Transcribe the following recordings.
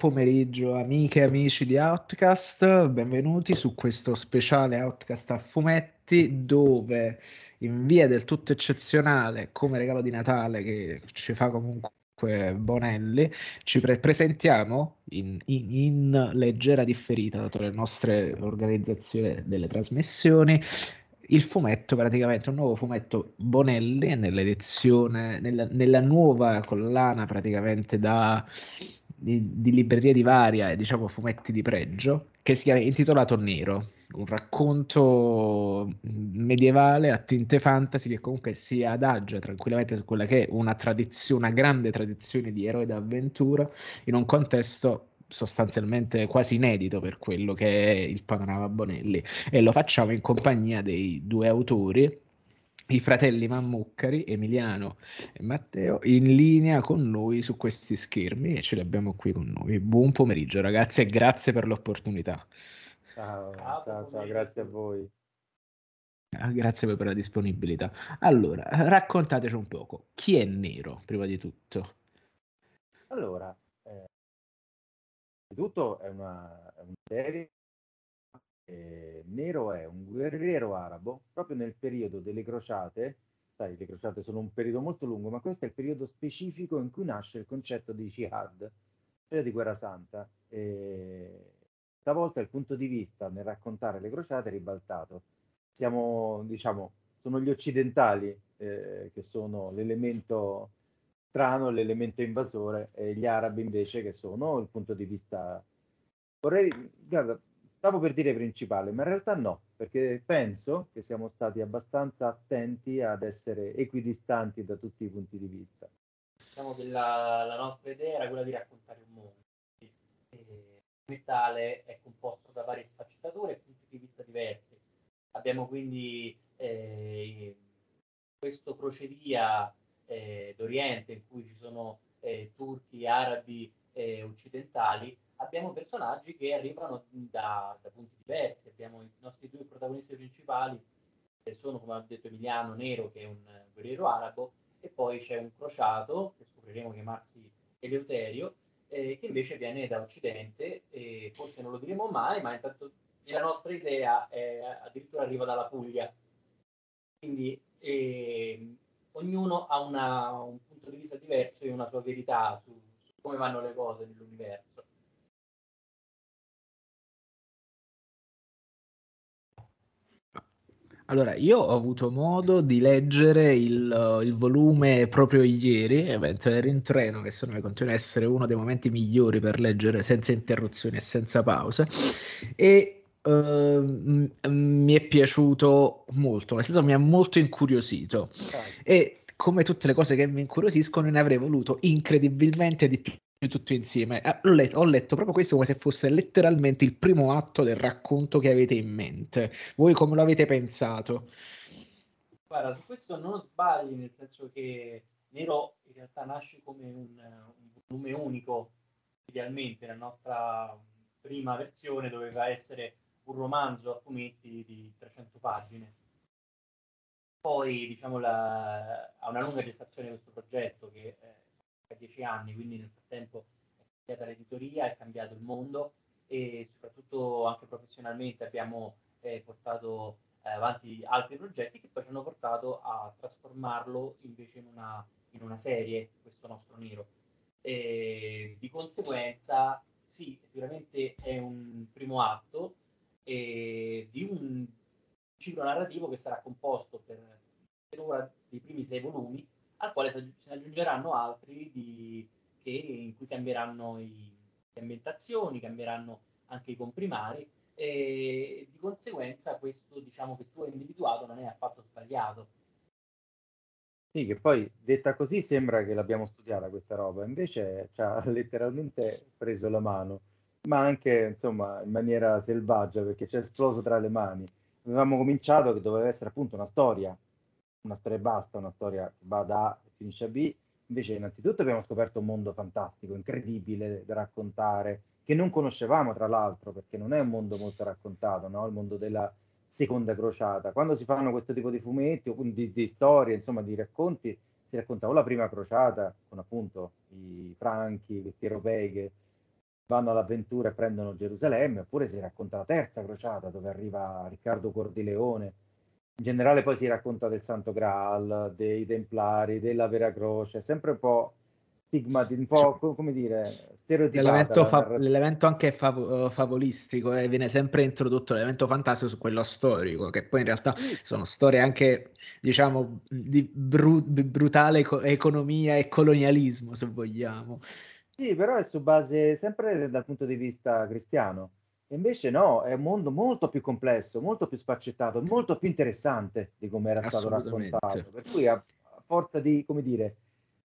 pomeriggio amiche e amici di Outcast, benvenuti su questo speciale Outcast a fumetti dove in via del tutto eccezionale come regalo di Natale che ci fa comunque Bonelli, ci pre- presentiamo in, in, in, leggera differita, dato le nostre organizzazioni delle trasmissioni, il fumetto, praticamente un nuovo fumetto Bonelli nell'edizione, nella, nella nuova collana praticamente da di, di librerie di varia e diciamo fumetti di pregio che si è intitolato Nero, un racconto medievale a tinte fantasy che comunque si adagia tranquillamente su quella che è una tradizione, una grande tradizione di eroi d'avventura in un contesto sostanzialmente quasi inedito per quello che è il panorama Bonelli. E lo facciamo in compagnia dei due autori i fratelli Mammuccari, Emiliano e Matteo, in linea con noi su questi schermi e ce li abbiamo qui con noi. Buon pomeriggio ragazzi e grazie per l'opportunità. Ciao, ciao, ciao, ciao grazie a voi. Ah, grazie per la disponibilità. Allora, raccontateci un poco, chi è Nero prima di tutto? Allora, eh, innanzitutto è una, è una serie eh, Nero è un guerriero arabo proprio nel periodo delle crociate. Sai, le crociate sono un periodo molto lungo, ma questo è il periodo specifico in cui nasce il concetto di jihad, cioè di guerra santa. E stavolta il punto di vista nel raccontare le crociate è ribaltato. Siamo, diciamo, sono gli occidentali eh, che sono l'elemento strano, l'elemento invasore, e gli arabi invece che sono il punto di vista. Vorrei, guarda, Stavo per dire principale, ma in realtà no, perché penso che siamo stati abbastanza attenti ad essere equidistanti da tutti i punti di vista. Diciamo che la, la nostra idea era quella di raccontare un mondo. Il tale è composto da varie sfaccettature e punti di vista diversi. Abbiamo quindi eh, questo crocevia eh, d'Oriente in cui ci sono eh, turchi, arabi e occidentali abbiamo personaggi che arrivano da, da, punti diversi. Abbiamo i nostri due protagonisti principali, che sono, come ha detto Emiliano, Nero, che è un guerriero arabo, e poi c'è un crociato, che scopriremo chiamarsi Eleuterio, eh, che invece viene da Occidente, e forse non lo diremo mai, ma intanto la nostra idea è, addirittura arriva dalla Puglia. Quindi eh, ognuno ha una, un punto di vista diverso e una sua verità su, su come vanno le cose nell'universo. Allora, io ho avuto modo di leggere il, il volume proprio ieri, eh, mentre ero in treno, che secondo me continua a essere uno dei momenti migliori per leggere senza interruzioni e senza pause. E uh, mi è piaciuto molto, nel senso mi ha molto incuriosito. E come tutte le cose che mi incuriosiscono, ne avrei voluto incredibilmente di più tutto insieme. Eh, ho, letto, ho, letto, proprio questo come se fosse letteralmente il primo atto del racconto che avete in mente. Voi come lo avete pensato? Guarda, su questo non sbagli, nel senso che Nero in realtà nasce come un, un volume unico, idealmente, la nostra prima versione doveva essere un romanzo a fumetti di 300 pagine. Poi, diciamo, ha una lunga gestazione questo progetto che eh, dieci anni, quindi nel frattempo è cambiata l'editoria, è cambiato il mondo e soprattutto anche professionalmente abbiamo eh, portato eh, avanti altri progetti che poi ci hanno portato a trasformarlo invece in una, in una serie, questo nostro nero. E di conseguenza, sì, sicuramente è un primo atto eh, di un ciclo narrativo che sarà composto per, per ora dei primi sei volumi al quale ne aggiungeranno altri di, che, in cui cambieranno i, le ambientazioni, cambieranno anche i comprimari e di conseguenza questo diciamo che tu hai individuato non è affatto sbagliato. Sì, che poi detta così sembra che l'abbiamo studiata questa roba, invece ci ha letteralmente preso la mano, ma anche insomma in maniera selvaggia perché ci è esploso tra le mani. Avevamo cominciato che doveva essere appunto una storia, una storia e basta, una storia che va da A e finisce a B. Invece, innanzitutto, abbiamo scoperto un mondo fantastico, incredibile da raccontare, che non conoscevamo tra l'altro, perché non è un mondo molto raccontato, no? il mondo della seconda crociata. Quando si fanno questo tipo di fumetti o di, di storie, insomma, di racconti, si racconta o la prima crociata con appunto i franchi, questi europei che vanno all'avventura e prendono Gerusalemme, oppure si racconta la terza crociata dove arriva Riccardo Cordileone. In generale poi si racconta del Santo Graal, dei Templari, della Vera Croce, sempre un po' stigmati, un po' come dire, L'elemento, fa- l'elemento anche fav- favolistico eh, viene sempre introdotto l'elemento fantastico su quello storico, che poi in realtà sono storie anche, diciamo, di bru- brutale co- economia e colonialismo, se vogliamo. Sì, però è su base sempre dal punto di vista cristiano. Invece no, è un mondo molto più complesso, molto più sfaccettato, molto più interessante di come era stato raccontato. Per cui a, a forza di, come dire,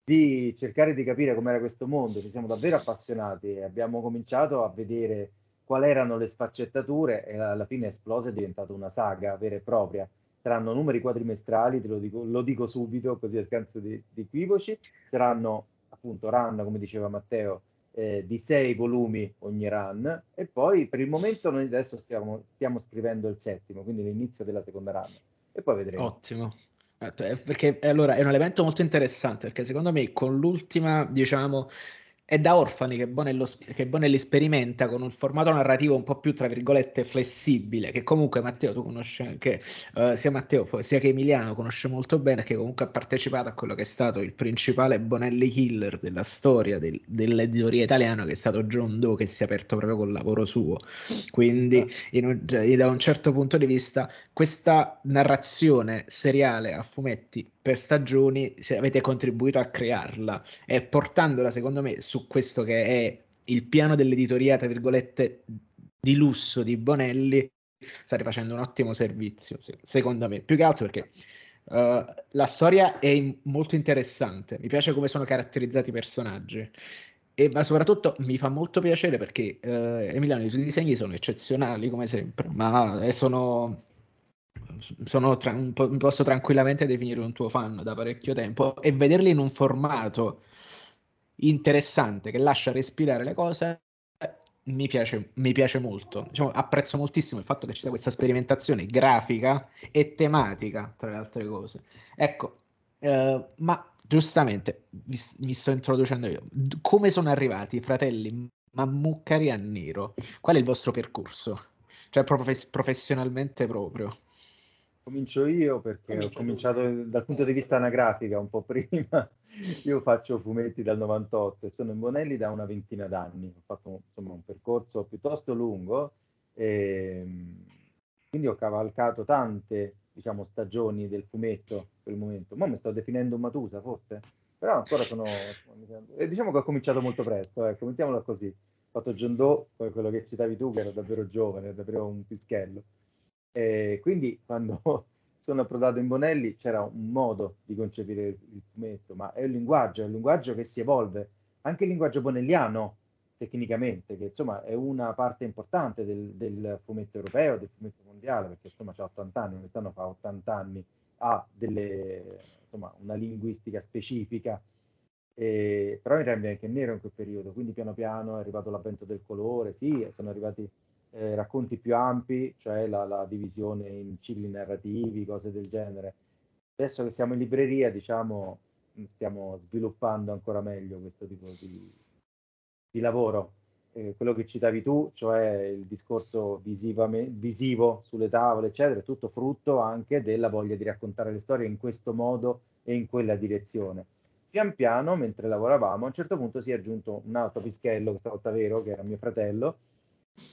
di cercare di capire com'era questo mondo, ci siamo davvero appassionati e abbiamo cominciato a vedere quali erano le sfaccettature e alla fine è esplosa, è diventata una saga vera e propria. Saranno numeri quadrimestrali, te lo dico, lo dico subito, così a scanso di, di equivoci, saranno appunto run, come diceva Matteo, eh, di sei volumi ogni run e poi per il momento noi adesso stiamo, stiamo scrivendo il settimo, quindi l'inizio della seconda run e poi vedremo. Ottimo. Eh, perché allora è un elemento molto interessante perché secondo me con l'ultima, diciamo, è da Orfani che Bonello, che Bonelli sperimenta con un formato narrativo un po' più, tra virgolette, flessibile, che comunque Matteo tu conosci anche, uh, sia Matteo sia che Emiliano conosce molto bene, che comunque ha partecipato a quello che è stato il principale Bonelli killer della storia del, dell'editoria italiana, che è stato John Doe, che si è aperto proprio col lavoro suo. Quindi, un, cioè, da un certo punto di vista, questa narrazione seriale a fumetti per stagioni se avete contribuito a crearla. E portandola secondo me su questo che è il piano dell'editoria tra virgolette di lusso di Bonelli state facendo un ottimo servizio secondo me. Più che altro perché uh, la storia è molto interessante. Mi piace come sono caratterizzati i personaggi. E, ma soprattutto mi fa molto piacere perché uh, Emiliano i tuoi disegni sono eccezionali come sempre ma eh, sono sono tra- posso tranquillamente definire un tuo fan da parecchio tempo e vederli in un formato interessante che lascia respirare le cose mi piace, mi piace molto. Diciamo, apprezzo moltissimo il fatto che ci sia questa sperimentazione grafica e tematica, tra le altre cose. Ecco, eh, ma giustamente mi, mi, sto introducendo io. Come sono arrivati i fratelli Mammucari a Nero? Qual è il vostro percorso? Cioè, proprio professionalmente proprio. Comincio io perché Comincio ho cominciato tu. dal punto di vista anagrafica un po' prima. Io faccio fumetti dal 98 e sono in Bonelli da una ventina d'anni. Ho fatto insomma, un percorso piuttosto lungo e quindi ho cavalcato tante diciamo, stagioni del fumetto in quel momento. Ora mi sto definendo un Matusa forse, però ancora sono... E diciamo che ho cominciato molto presto, ecco, mettiamolo così. Ho fatto John Doe, poi quello che citavi tu, che era davvero giovane, davvero un pischello e quindi quando sono approdato in Bonelli c'era un modo di concepire il fumetto, ma è un linguaggio, è un linguaggio che si evolve, anche il linguaggio bonelliano tecnicamente, che insomma è una parte importante del, del fumetto europeo, del fumetto mondiale, perché insomma c'ha 80 anni, quest'anno fa 80 anni, ha delle, insomma, una linguistica specifica, e, però realtà anche nero in quel periodo, quindi piano piano è arrivato l'avvento del colore, sì, sono arrivati eh, racconti più ampi, cioè la, la, divisione in cicli narrativi, cose del genere. Adesso che siamo in libreria, diciamo, stiamo sviluppando ancora meglio questo tipo di, di lavoro. Eh, quello che citavi tu, cioè il discorso visivo sulle tavole, eccetera, è tutto frutto anche della voglia di raccontare le storie in questo modo e in quella direzione. Pian piano, mentre lavoravamo, a un certo punto si è aggiunto un altro pischello, questa volta vero, che era mio fratello,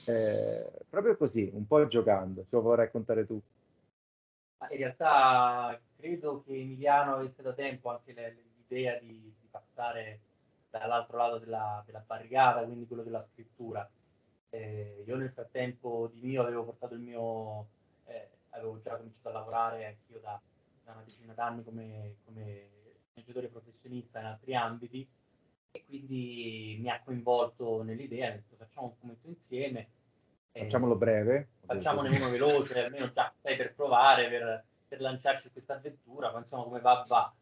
eh, proprio così, un po' giocando, ce lo vuoi raccontare tu? In realtà credo che Emiliano avesse da tempo anche l'idea di, di passare dall'altro lato della, della, barricata, quindi quello della scrittura. Eh, io nel frattempo di mio avevo portato il mio, eh, avevo già cominciato a lavorare anch'io da, da una decina d'anni come, come professionista in altri ambiti e quindi mi ha coinvolto nell'idea, detto facciamo un fumetto insieme. Facciamolo breve. Facciamone uno veloce, almeno già sei per provare, per, per lanciarci questa avventura, ma insomma come va va.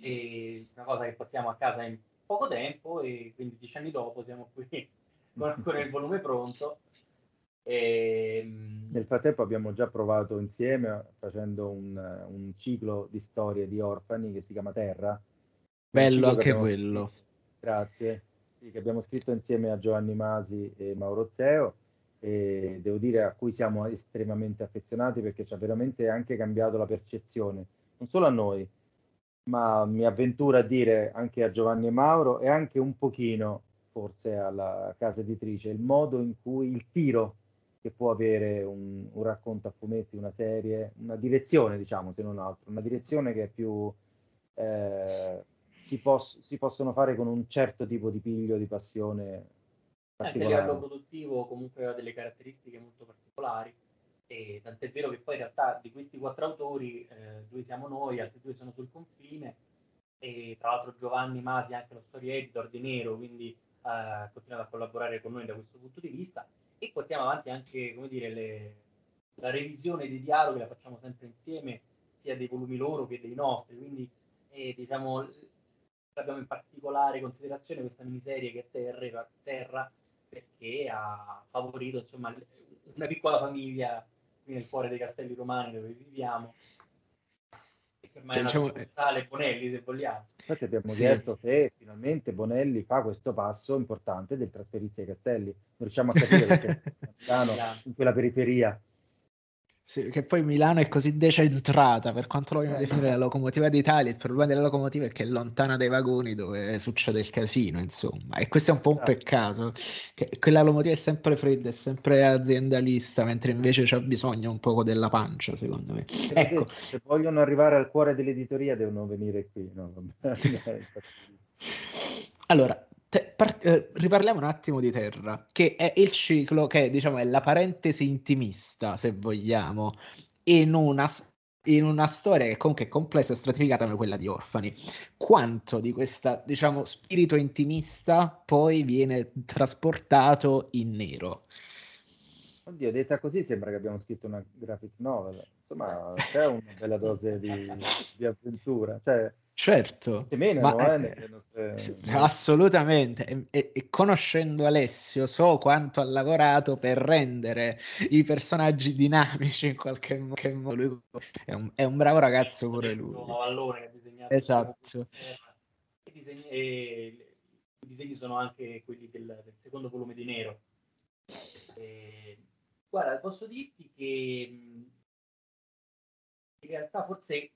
E una cosa che portiamo a casa in poco tempo e quindi dieci anni dopo siamo qui con, con il volume pronto. E... Nel frattempo abbiamo già provato insieme facendo un, un ciclo di storie di orfani che si chiama Terra. Bello anche quello. Grazie. sì, che abbiamo scritto insieme a Giovanni Masi e Mauro Zeo e devo dire a cui siamo estremamente affezionati perché ci ha veramente anche cambiato la percezione, non solo a noi, ma mi avventuro a dire anche a Giovanni e Mauro e anche un pochino forse alla casa editrice, il modo in cui il tiro che può avere un, un racconto a fumetti, una serie, una direzione diciamo se non altro, una direzione che è più... Eh, si, pos- si possono fare con un certo tipo di piglio, di passione anche a livello produttivo comunque ha delle caratteristiche molto particolari e tant'è vero che poi in realtà di questi quattro autori eh, due siamo noi, altri due sono sul confine e tra l'altro Giovanni Masi è anche lo story editor di Nero, quindi eh, ha continuato a collaborare con noi da questo punto di vista e portiamo avanti anche come dire, le, la revisione dei dialoghi, la facciamo sempre insieme sia dei volumi loro che dei nostri, quindi eh, diciamo abbiamo in particolare considerazione questa miniserie che è Terra, Terra perché ha favorito insomma, una piccola famiglia qui nel cuore dei castelli romani dove viviamo. E me cioè, è una diciamo, Bonelli, se vogliamo. Infatti abbiamo sì. chiesto se finalmente Bonelli fa questo passo importante del trasferirsi ai castelli. Non riusciamo a capire perché è in quella periferia sì, che poi Milano è così decentrata per quanto lo vogliamo eh. definire la locomotiva d'Italia. Il problema della locomotiva è che è lontana dai vagoni dove succede il casino, insomma. E questo è un po' un esatto. peccato. Che quella locomotiva è sempre fredda, è sempre aziendalista, mentre invece c'è bisogno un po' della pancia, secondo me. Ecco. Se vogliono arrivare al cuore dell'editoria devono venire qui. No? allora, te, par- eh, riparliamo un attimo di Terra, che è il ciclo che diciamo è la parentesi intimista, se vogliamo, in una, in una storia che comunque è complessa e stratificata come quella di Orfani. Quanto di questo diciamo, spirito intimista poi viene trasportato in nero? Oddio, detta così sembra che abbiamo scritto una graphic novel. Insomma, c'è una bella dose di, di avventura. Cioè, Certo, menano, ma, eh, nostre... assolutamente. E, e, e, conoscendo Alessio, so quanto ha lavorato per rendere i personaggi dinamici in qualche modo. Lui è un, è un bravo ragazzo pure lui. Disegnato esatto. I disegni, e, I disegni sono anche quelli del, del secondo volume di Nero. E, guarda, posso dirti che in realtà forse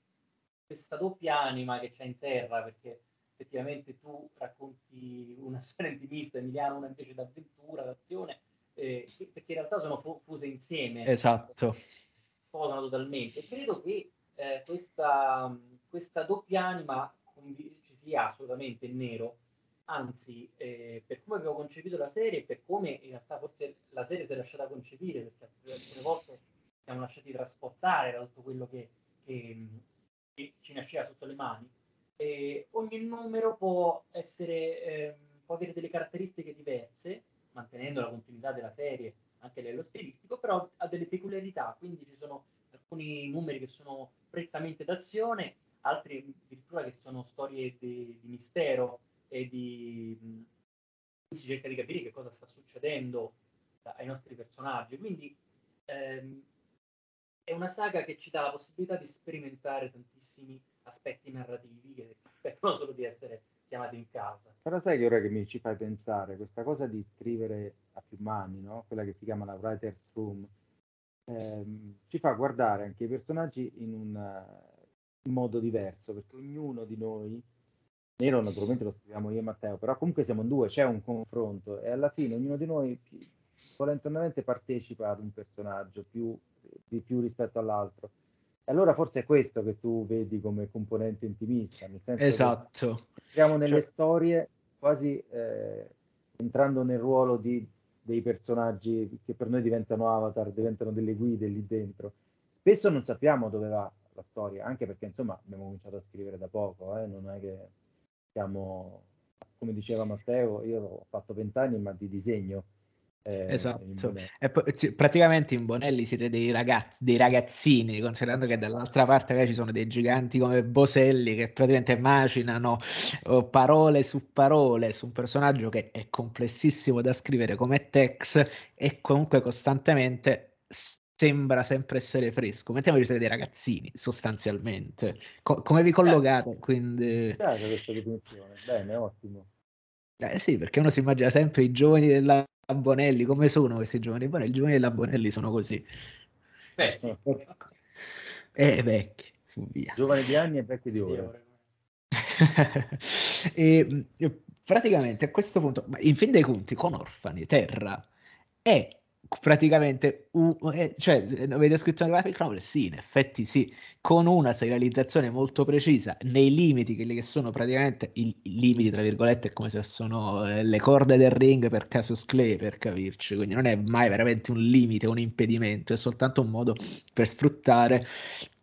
questa doppia anima che c'è in terra, perché effettivamente tu racconti una storia intimista, Emiliano una invece d'avventura, d'azione, eh, perché in realtà sono fu- fuse insieme. Esatto. Posano totalmente. E credo che eh, questa, questa, doppia anima ci sia assolutamente in nero, anzi, eh, per come avevo concepito la serie per come in realtà forse la serie si è lasciata concepire, perché alcune volte siamo lasciati trasportare da tutto quello che, che ci nasceva sotto le mani. E ogni numero può, essere, eh, può avere delle caratteristiche diverse, mantenendo la continuità della serie anche a livello stilistico, però ha delle peculiarità, quindi ci sono alcuni numeri che sono prettamente d'azione, altri addirittura che sono storie di, di mistero e di mh, si cerca di capire che cosa sta succedendo ai nostri personaggi. Quindi ehm, è una saga che ci dà la possibilità di sperimentare tantissimi aspetti narrativi che aspettano solo di essere chiamati in causa. Però sai che ora che mi ci fai pensare, questa cosa di scrivere a più mani, no? quella che si chiama la writer's room, ehm, ci fa guardare anche i personaggi in un in modo diverso, perché ognuno di noi, Nero naturalmente lo scriviamo io e Matteo, però comunque siamo due, c'è un confronto e alla fine ognuno di noi volontariamente partecipa ad un personaggio più di più rispetto all'altro. E allora forse è questo che tu vedi come componente intimista, nel senso esatto. che entriamo nelle cioè... storie quasi eh, entrando nel ruolo di, dei personaggi che per noi diventano avatar, diventano delle guide lì dentro. Spesso non sappiamo dove va la storia, anche perché insomma abbiamo cominciato a scrivere da poco, eh? non è che siamo, come diceva Matteo, io ho fatto vent'anni ma di disegno, eh, esatto, e poi, cioè, praticamente in Bonelli siete dei ragazzi, dei ragazzini, considerando che dall'altra parte ci sono dei giganti come Boselli che praticamente macinano oh, parole su parole su un personaggio che è complessissimo da scrivere come Tex e comunque costantemente sembra sempre essere fresco. Mettiamoci siete dei ragazzini, sostanzialmente. Co- come vi collocate? Quindi... Mi piace questa definizione, bene, ottimo. Eh sì, perché uno si immagina sempre i giovani della Bonelli, come sono questi giovani? Bueno, i giovani della Bonelli sono così. Vecchi. Ecco. Eh, vecchi, su via. Giovani di anni e vecchi di ore. e, praticamente a questo punto, in fin dei conti, con Orfani, Terra è praticamente un, eh, cioè avete scritto una graphic novel? Sì, in effetti sì, con una serializzazione molto precisa nei limiti, quelli che sono praticamente i, limiti, tra virgolette, come se sono eh, le corde del ring per Casus Clay, per capirci, quindi non è mai veramente un limite, un impedimento, è soltanto un modo per sfruttare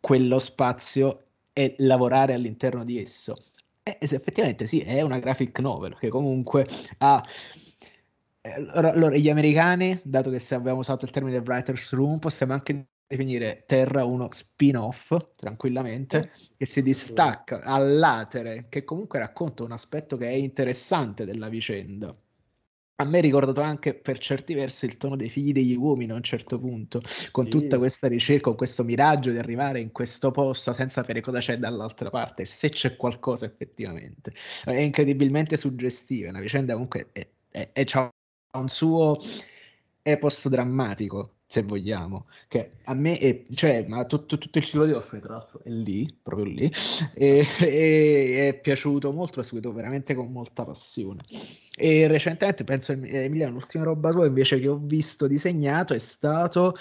quello spazio e lavorare all'interno di esso. E effettivamente sì, è una graphic novel che comunque ha allora, gli americani, dato che se abbiamo usato il termine writer's room, possiamo anche definire Terra uno spin-off tranquillamente che si distacca all'atere, che comunque racconta un aspetto che è interessante della vicenda. A me ha ricordato anche per certi versi il tono dei figli degli uomini a un certo punto, con sì. tutta questa ricerca, con questo miraggio di arrivare in questo posto senza sapere cosa c'è dall'altra parte, se c'è qualcosa effettivamente. È incredibilmente suggestiva, una vicenda comunque è, è, è, un suo epos drammatico, se vogliamo, che a me è, cioè, ma tutto, tutto il ciclo di Orfeo, tra l'altro, è lì, proprio lì, e, e è piaciuto molto, l'ho seguito veramente con molta passione. E recentemente, penso, Emiliano, l'ultima roba tua invece che ho visto disegnato è stato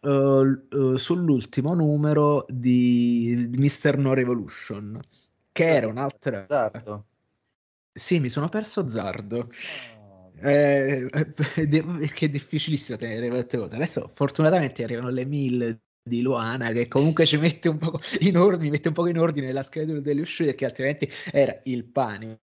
uh, uh, sull'ultimo numero di, di Mr. No Revolution, che era un'altra... Zardo. Sì, mi sono perso Zardo. Ah eh, che è difficilissimo tenere queste cose. Adesso fortunatamente arrivano le mail di Luana che comunque ci mette un po' in ordine, mette un po' in ordine la schedula delle uscite che altrimenti era il panico.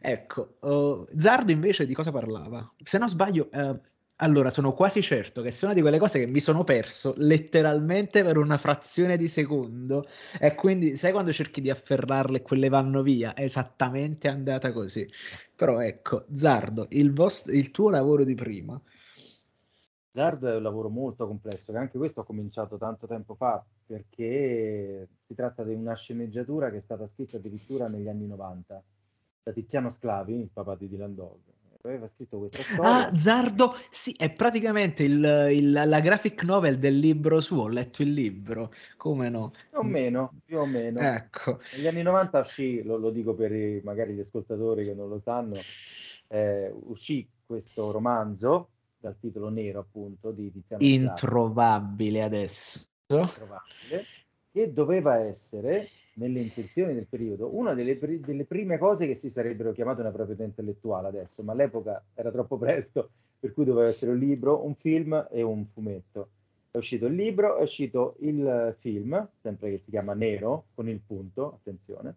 Ecco, uh, Zardo invece di cosa parlava? Se non sbaglio, uh, allora, sono quasi certo che sia una di quelle cose che mi sono perso letteralmente per una frazione di secondo e quindi sai quando cerchi di afferrarle e quelle vanno via? È esattamente andata così. Però ecco, Zardo, il, vostro, il tuo lavoro di prima. Zardo è un lavoro molto complesso, che anche questo ho cominciato tanto tempo fa, perché si tratta di una sceneggiatura che è stata scritta addirittura negli anni 90 da Tiziano Sclavi, il papà di Dylan Dog aveva scritto questa storia. Ah, Zardo, sì, è praticamente il, il, la graphic novel del libro suo, ho letto il libro, come no? Più o meno, più o meno. Ecco. Negli anni 90 uscì, lo, lo dico per i, magari gli ascoltatori che non lo sanno, eh, uscì questo romanzo dal titolo nero appunto di Tiziano Introvabile adesso. Introvabile, che doveva essere nelle intenzioni del periodo, una delle, pr- delle, prime cose che si sarebbero chiamate una proprietà intellettuale adesso, ma all'epoca era troppo presto, per cui doveva essere un libro, un film e un fumetto. È uscito il libro, è uscito il film, sempre che si chiama Nero, con il punto, attenzione,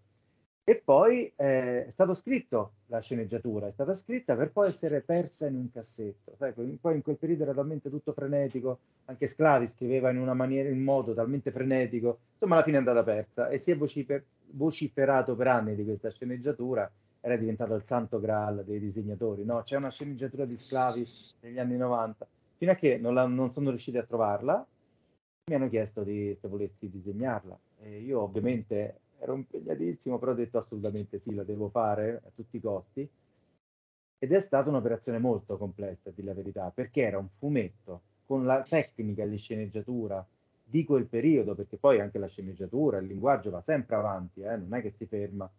e poi eh, è stato scritto la sceneggiatura, è stata scritta per poi essere persa in un cassetto. Sai, poi in quel periodo era talmente tutto frenetico, anche Sclavi scriveva in una maniera, in modo talmente frenetico, insomma alla fine è andata persa e si è vocifer- vociferato per anni di questa sceneggiatura, era diventato il santo graal dei disegnatori, no? C'è una sceneggiatura di Sclavi negli anni 90, fino a che non, la, non sono riusciti a trovarla, mi hanno chiesto di, se volessi disegnarla. E io ovviamente ero impegnatissimo, però ho detto assolutamente sì, lo devo fare a tutti i costi. Ed è stata un'operazione molto complessa, di la verità, perché era un fumetto con la tecnica di sceneggiatura di quel periodo, perché poi anche la sceneggiatura, il linguaggio va sempre avanti, eh, non è che si ferma,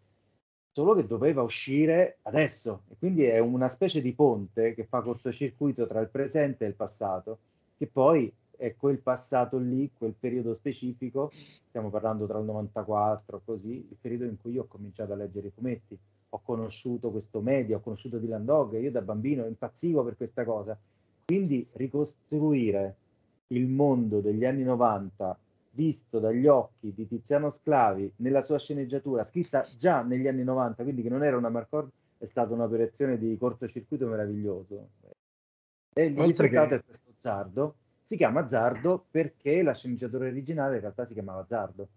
solo che doveva uscire adesso e quindi è una specie di ponte che fa cortocircuito tra il presente e il passato, che poi è quel passato lì, quel periodo specifico, stiamo parlando tra il 94 così, il periodo in cui io ho cominciato a leggere i fumetti, ho conosciuto questo media, ho conosciuto Dylan Dog, io da bambino impazzivo per questa cosa. Quindi ricostruire il mondo degli anni 90 visto dagli occhi di Tiziano Sclavi nella sua sceneggiatura, scritta già negli anni 90, quindi che non era una marcord, è stata un'operazione di cortocircuito meraviglioso. E il Oltre risultato che... è questo zardo si chiama Zardo perché la sceneggiatura originale in realtà si chiamava Zardo.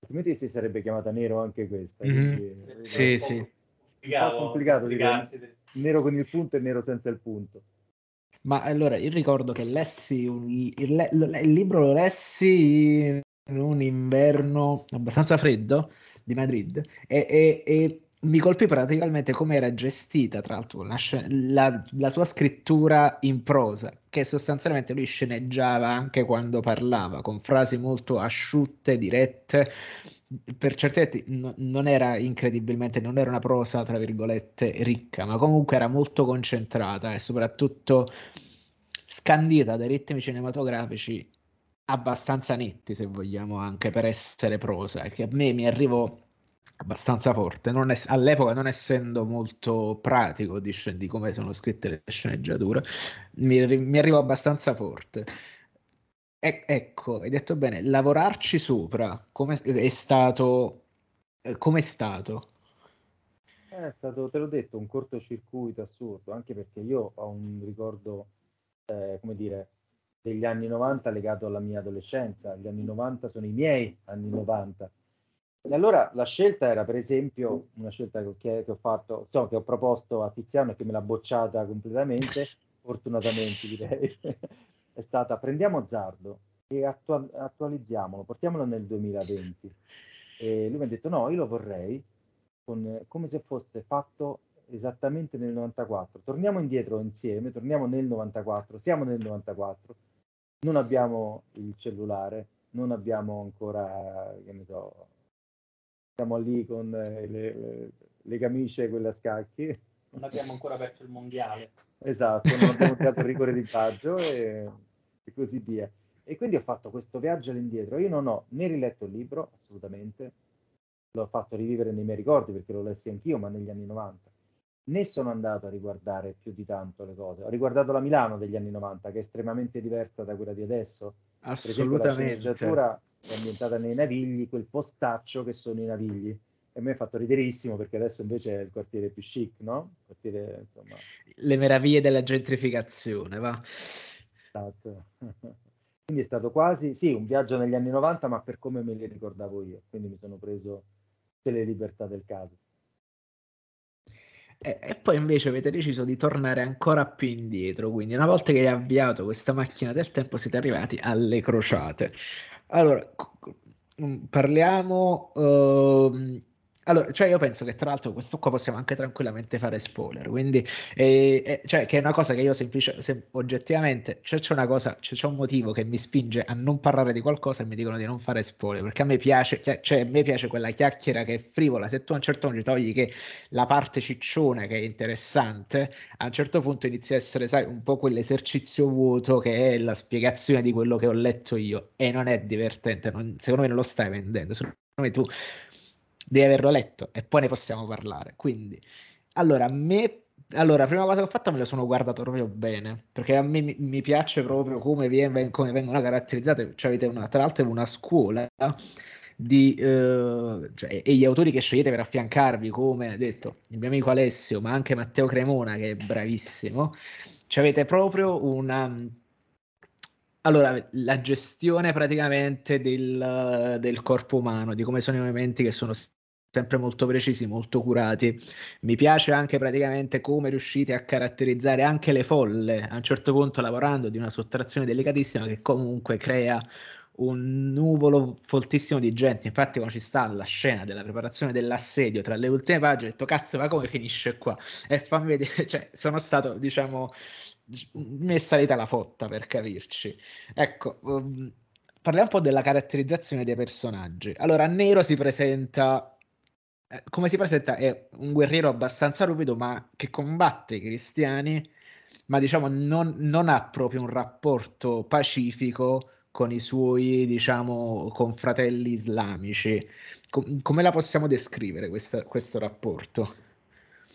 Altrimenti si sarebbe chiamata Nero anche questa. Mm-hmm. Sì, è sì. È un po' complicato dire nero con il punto e nero senza il punto. Ma allora, io ricordo che lessi un, il, il, il libro lo lessi in un inverno abbastanza freddo di Madrid e, e, e mi colpì praticamente come era gestita, tra l'altro, la, la, la, sua scrittura in prosa, che sostanzialmente lui sceneggiava anche quando parlava, con frasi molto asciutte, dirette. Per certi versi no, non era incredibilmente, non era una prosa, tra virgolette, ricca, ma comunque era molto concentrata e soprattutto scandita dai ritmi cinematografici abbastanza netti, se vogliamo, anche per essere prosa, che a me mi arrivò abbastanza forte, non es- all'epoca non essendo molto pratico di, di, come sono scritte le sceneggiature, mi, mi arrivò abbastanza forte. E- ecco, hai detto bene, lavorarci sopra, come è stato... Eh, com'è stato? È stato, te l'ho detto, un cortocircuito assurdo, anche perché io ho un ricordo, eh, come dire, degli anni 90 legato alla mia adolescenza. Gli anni 90 sono i miei anni 90 e allora la scelta era, per esempio, una scelta che, che ho fatto, so, che ho proposto a Tiziano e che me l'ha bocciata completamente, fortunatamente direi, è stata prendiamo Zardo e attu- attualizziamolo, portiamolo nel 2020. E lui mi ha detto no, io lo vorrei con, come se fosse fatto esattamente nel 94. Torniamo indietro insieme, torniamo nel 94, siamo nel 94, non abbiamo il cellulare, non abbiamo ancora, che ne so, siamo lì con eh, le, le, le camicie, quelle a scacchi. Non abbiamo ancora perso il mondiale. Esatto, non abbiamo tirato il rigore di Baggio e, e, così via. E quindi ho fatto questo viaggio all'indietro. Io non ho né riletto il libro, assolutamente, l'ho fatto rivivere nei miei ricordi perché lo lessi anch'io, ma negli anni 90. Né sono andato a riguardare più di tanto le cose. Ho riguardato la Milano degli anni 90, che è estremamente diversa da quella di adesso. Assolutamente. Per esempio, la sceneggiatura è ambientata nei Navigli, quel postaccio che sono i Navigli. E me ha fatto riderissimo perché adesso invece è il quartiere più chic, no? Quartiere, insomma... Le meraviglie della gentrificazione, va. Esatto. Quindi è stato quasi, sì, un viaggio negli anni 90, ma per come me li ricordavo io. Quindi mi sono preso tutte le libertà del caso. E, e, poi invece avete deciso di tornare ancora più indietro, quindi una volta che hai avviato questa macchina del tempo siete arrivati alle crociate. Allora, mm, parliamo... Uh, allora, cioè io penso che tra l'altro questo qua possiamo anche tranquillamente fare spoiler, quindi eh, eh, cioè, che è una cosa che io semplicemente, sem- oggettivamente, cioè c'è una cosa, c'è, c'è, un motivo che mi spinge a non parlare di qualcosa e mi dicono di non fare spoiler, perché a me piace, cioè, cioè a me piace quella chiacchiera che è frivola, se tu a un certo punto togli che la parte ciccione che è interessante, a un certo punto inizia a essere, sai, un po' quell'esercizio vuoto che è la spiegazione di quello che ho letto io e non è divertente, non, secondo me non lo stai vendendo, secondo me tu devi averlo letto e poi ne possiamo parlare. Quindi, allora, a me allora, prima cosa che ho fatto me lo sono guardato proprio bene, perché a me mi, mi piace proprio come, viene, come, vengono caratterizzate, cioè avete una, tra l'altro una scuola di, eh, cioè, e gli autori che scegliete per affiancarvi, come ha detto il mio amico Alessio, ma anche Matteo Cremona, che è bravissimo, cioè avete proprio una allora, la gestione praticamente del, del corpo umano, di come sono i movimenti che sono sempre molto precisi, molto curati. Mi piace anche praticamente come riuscite a caratterizzare anche le folle, a un certo punto lavorando di una sottrazione delicatissima che comunque crea un nuvolo foltissimo di gente. Infatti, quando ci sta la scena della preparazione dell'assedio tra le ultime pagine, ho detto cazzo, ma come finisce qua? E fammi vedere, cioè, sono stato, diciamo, messa salita la fotta per capirci. Ecco, um, parliamo un po' della caratterizzazione dei personaggi. Allora, Nero si presenta come si presenta è un guerriero abbastanza ruvido, ma che combatte i cristiani, ma diciamo non, non ha proprio un rapporto pacifico con i suoi, diciamo, confratelli islamici. Com- come la possiamo descrivere questa, questo rapporto?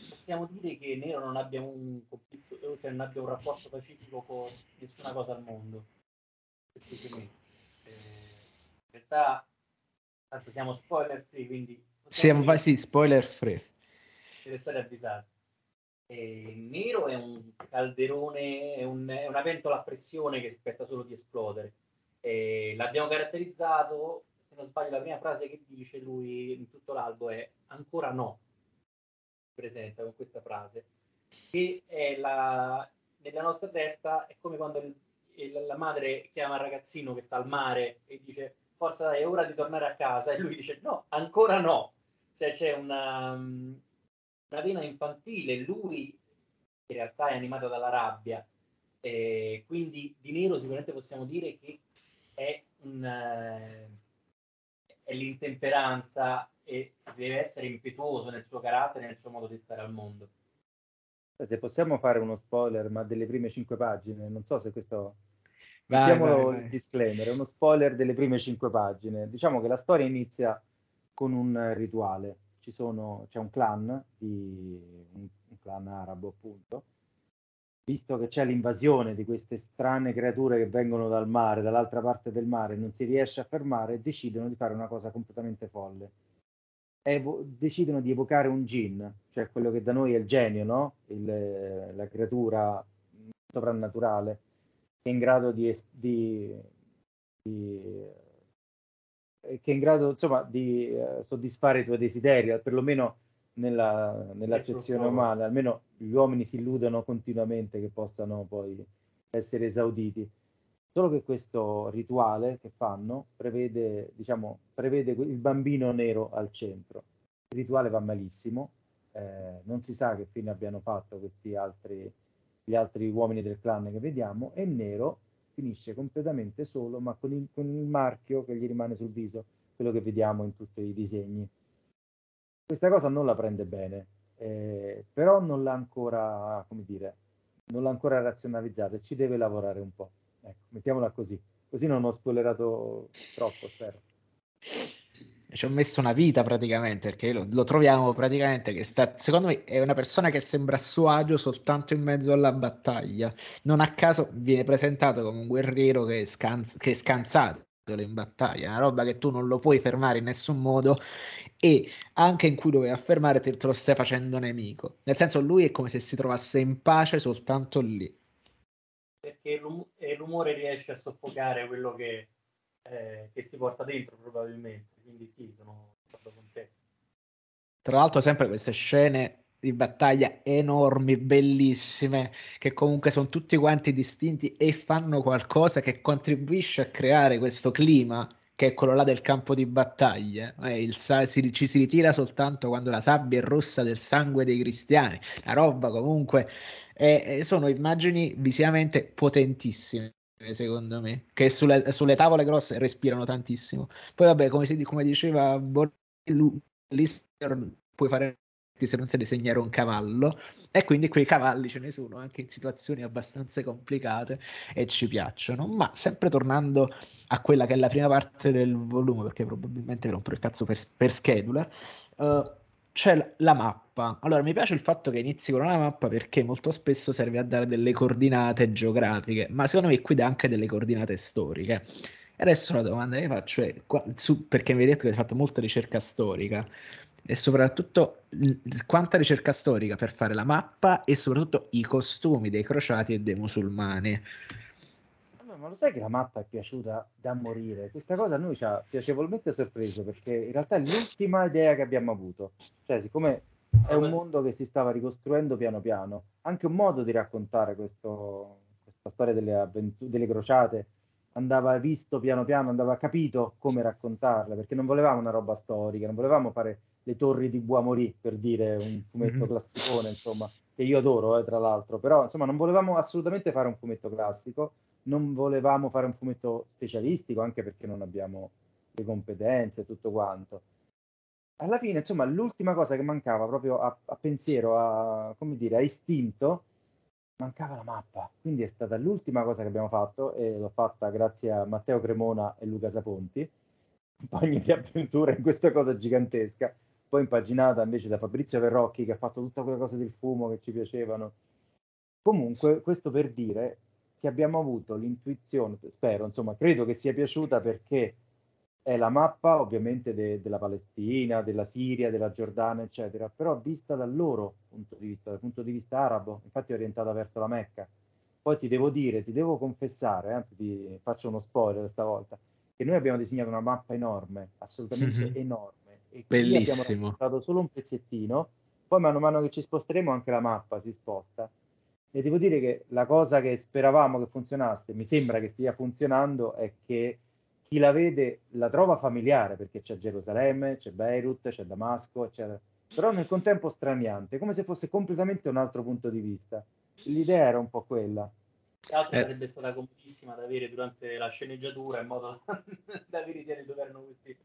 Possiamo dire che Nero non abbia un conflitto, cioè non abbia un rapporto pacifico con nessuna cosa al mondo. Eh, in realtà, tanto siamo spoiler free, quindi siamo quasi spoiler free. Deve stare avvisato. E Nero è un calderone, è, un, è, una pentola a pressione che aspetta solo di esplodere. E l'abbiamo caratterizzato, se non sbaglio, la prima frase che dice lui in tutto l'albo è ancora no. Presenta con questa frase. Che è la, nella nostra testa è come quando il, il, la madre chiama il ragazzino che sta al mare e dice forza è ora di tornare a casa. E lui dice no, ancora no. Cioè c'è una, una vena infantile, lui in realtà è animato dalla rabbia, eh, quindi di nero sicuramente possiamo dire che è, un, eh, è l'intemperanza e deve essere impetuoso nel suo carattere nel suo modo di stare al mondo. Se possiamo fare uno spoiler, ma delle prime cinque pagine, non so se questo... Mettiamolo il disclaimer, è uno spoiler delle prime cinque pagine. Diciamo che la storia inizia con un rituale. Ci sono, c'è un clan, di, un, un clan arabo appunto, visto che c'è l'invasione di queste strane creature che vengono dal mare, dall'altra parte del mare, non si riesce a fermare, decidono di fare una cosa completamente folle. Evo- decidono di evocare un gin, cioè quello che da noi è il genio, no? il, la creatura sovrannaturale, che è in grado di, di, di che è in grado insomma di uh, soddisfare i tuoi desideri, perlomeno nella, nell'accezione umana, almeno gli uomini si illudono continuamente che possano poi essere esauditi. Solo che questo rituale che fanno prevede, diciamo, prevede il bambino nero al centro. Il rituale va malissimo, eh, non si sa che fine abbiano fatto questi altri, gli altri uomini del clan che vediamo, e nero finisce completamente solo, ma con il, con il marchio che gli rimane sul viso, quello che vediamo in tutti i disegni questa cosa non la prende bene, eh, però non l'ha ancora, come dire, non l'ha ancora razionalizzata e ci deve lavorare un po'. Ecco, mettiamola così, così non ho spoilerato troppo, spero. Ci ho messo una vita praticamente perché lo, lo troviamo praticamente che sta, secondo me è una persona che sembra a suo agio soltanto in mezzo alla battaglia. Non a caso viene presentato come un guerriero che scanz- che è scansato in battaglia, una roba che tu non lo puoi fermare in nessun modo e anche in cui dovevi affermare te, te lo stai facendo nemico. Nel senso lui è come se si trovasse in pace soltanto lì. Perché l'um- l'umore riesce a soffocare quello che, eh, che, si porta dentro probabilmente, quindi sì, sono d'accordo con te. Tra l'altro sempre queste scene di battaglia enormi, bellissime, che comunque sono tutti quanti distinti e fanno qualcosa che contribuisce a creare questo clima che è quello là del campo di battaglia. Eh, sa- si, ci si ritira soltanto quando la sabbia è rossa del sangue dei cristiani. La roba comunque eh, sono immagini visivamente potentissime secondo me, che sulle, sulle, tavole grosse respirano tantissimo. Poi vabbè, come, si, come diceva Lister, puoi fare se non sai disegnare un cavallo e quindi quei cavalli ce ne sono anche in situazioni abbastanza complicate e ci piacciono ma sempre tornando a quella che è la prima parte del volume perché probabilmente rompo il cazzo per, per scheduler uh, c'è la mappa allora mi piace il fatto che inizi con una mappa perché molto spesso serve a dare delle coordinate geografiche ma secondo me qui dà anche delle coordinate storiche e adesso la domanda che faccio è qua, su, perché mi hai detto che hai fatto molta ricerca storica e soprattutto quanta ricerca storica per fare la mappa e soprattutto i costumi dei crociati e dei musulmani. Ma lo sai che la mappa è piaciuta da morire? Questa cosa a noi ci ha piacevolmente sorpreso perché in realtà è l'ultima idea che abbiamo avuto. Cioè, siccome è un mondo che si stava ricostruendo piano piano, anche un modo di raccontare questo, questa storia delle, avventure, delle crociate andava visto piano piano, andava capito come raccontarla, perché non volevamo una roba storica, non volevamo fare le torri di Boismorì, per dire un fumetto mm-hmm. classicone, insomma, che io adoro, eh, tra l'altro, però insomma non volevamo assolutamente fare un fumetto classico, non volevamo fare un fumetto specialistico, anche perché non abbiamo le competenze e tutto quanto. Alla fine, insomma, l'ultima cosa che mancava proprio a, a pensiero, a, come dire, a istinto, mancava la mappa. Quindi è stata l'ultima cosa che abbiamo fatto e l'ho fatta grazie a Matteo Cremona e Luca Saponti, compagni di avventura in questa cosa gigantesca poi impaginata invece da Fabrizio Verrocchi che ha fatto tutta quella cosa del fumo che ci piacevano. Comunque, questo per dire che abbiamo avuto l'intuizione, spero, insomma, credo che sia piaciuta perché è la mappa ovviamente de- della Palestina, della Siria, della Giordania, eccetera, però vista dal loro punto di vista, dal punto di vista arabo, infatti orientata verso la Mecca. Poi ti devo dire, ti devo confessare, anzi ti faccio uno spoiler stavolta, che noi abbiamo disegnato una mappa enorme, assolutamente mm-hmm. enorme e Bellissimo. abbiamo solo un pezzettino, poi mano a mano che ci sposteremo anche la mappa si sposta. E devo dire che la cosa che speravamo che funzionasse, mi sembra che stia funzionando, è che chi la vede la trova familiare, perché c'è Gerusalemme, c'è Beirut, c'è Damasco, eccetera. però nel contempo straniante, come se fosse completamente un altro punto di vista. L'idea era un po' quella. Tra l'altro eh. sarebbe stata comodissima da avere durante la sceneggiatura in modo da avere idea di dove erano questi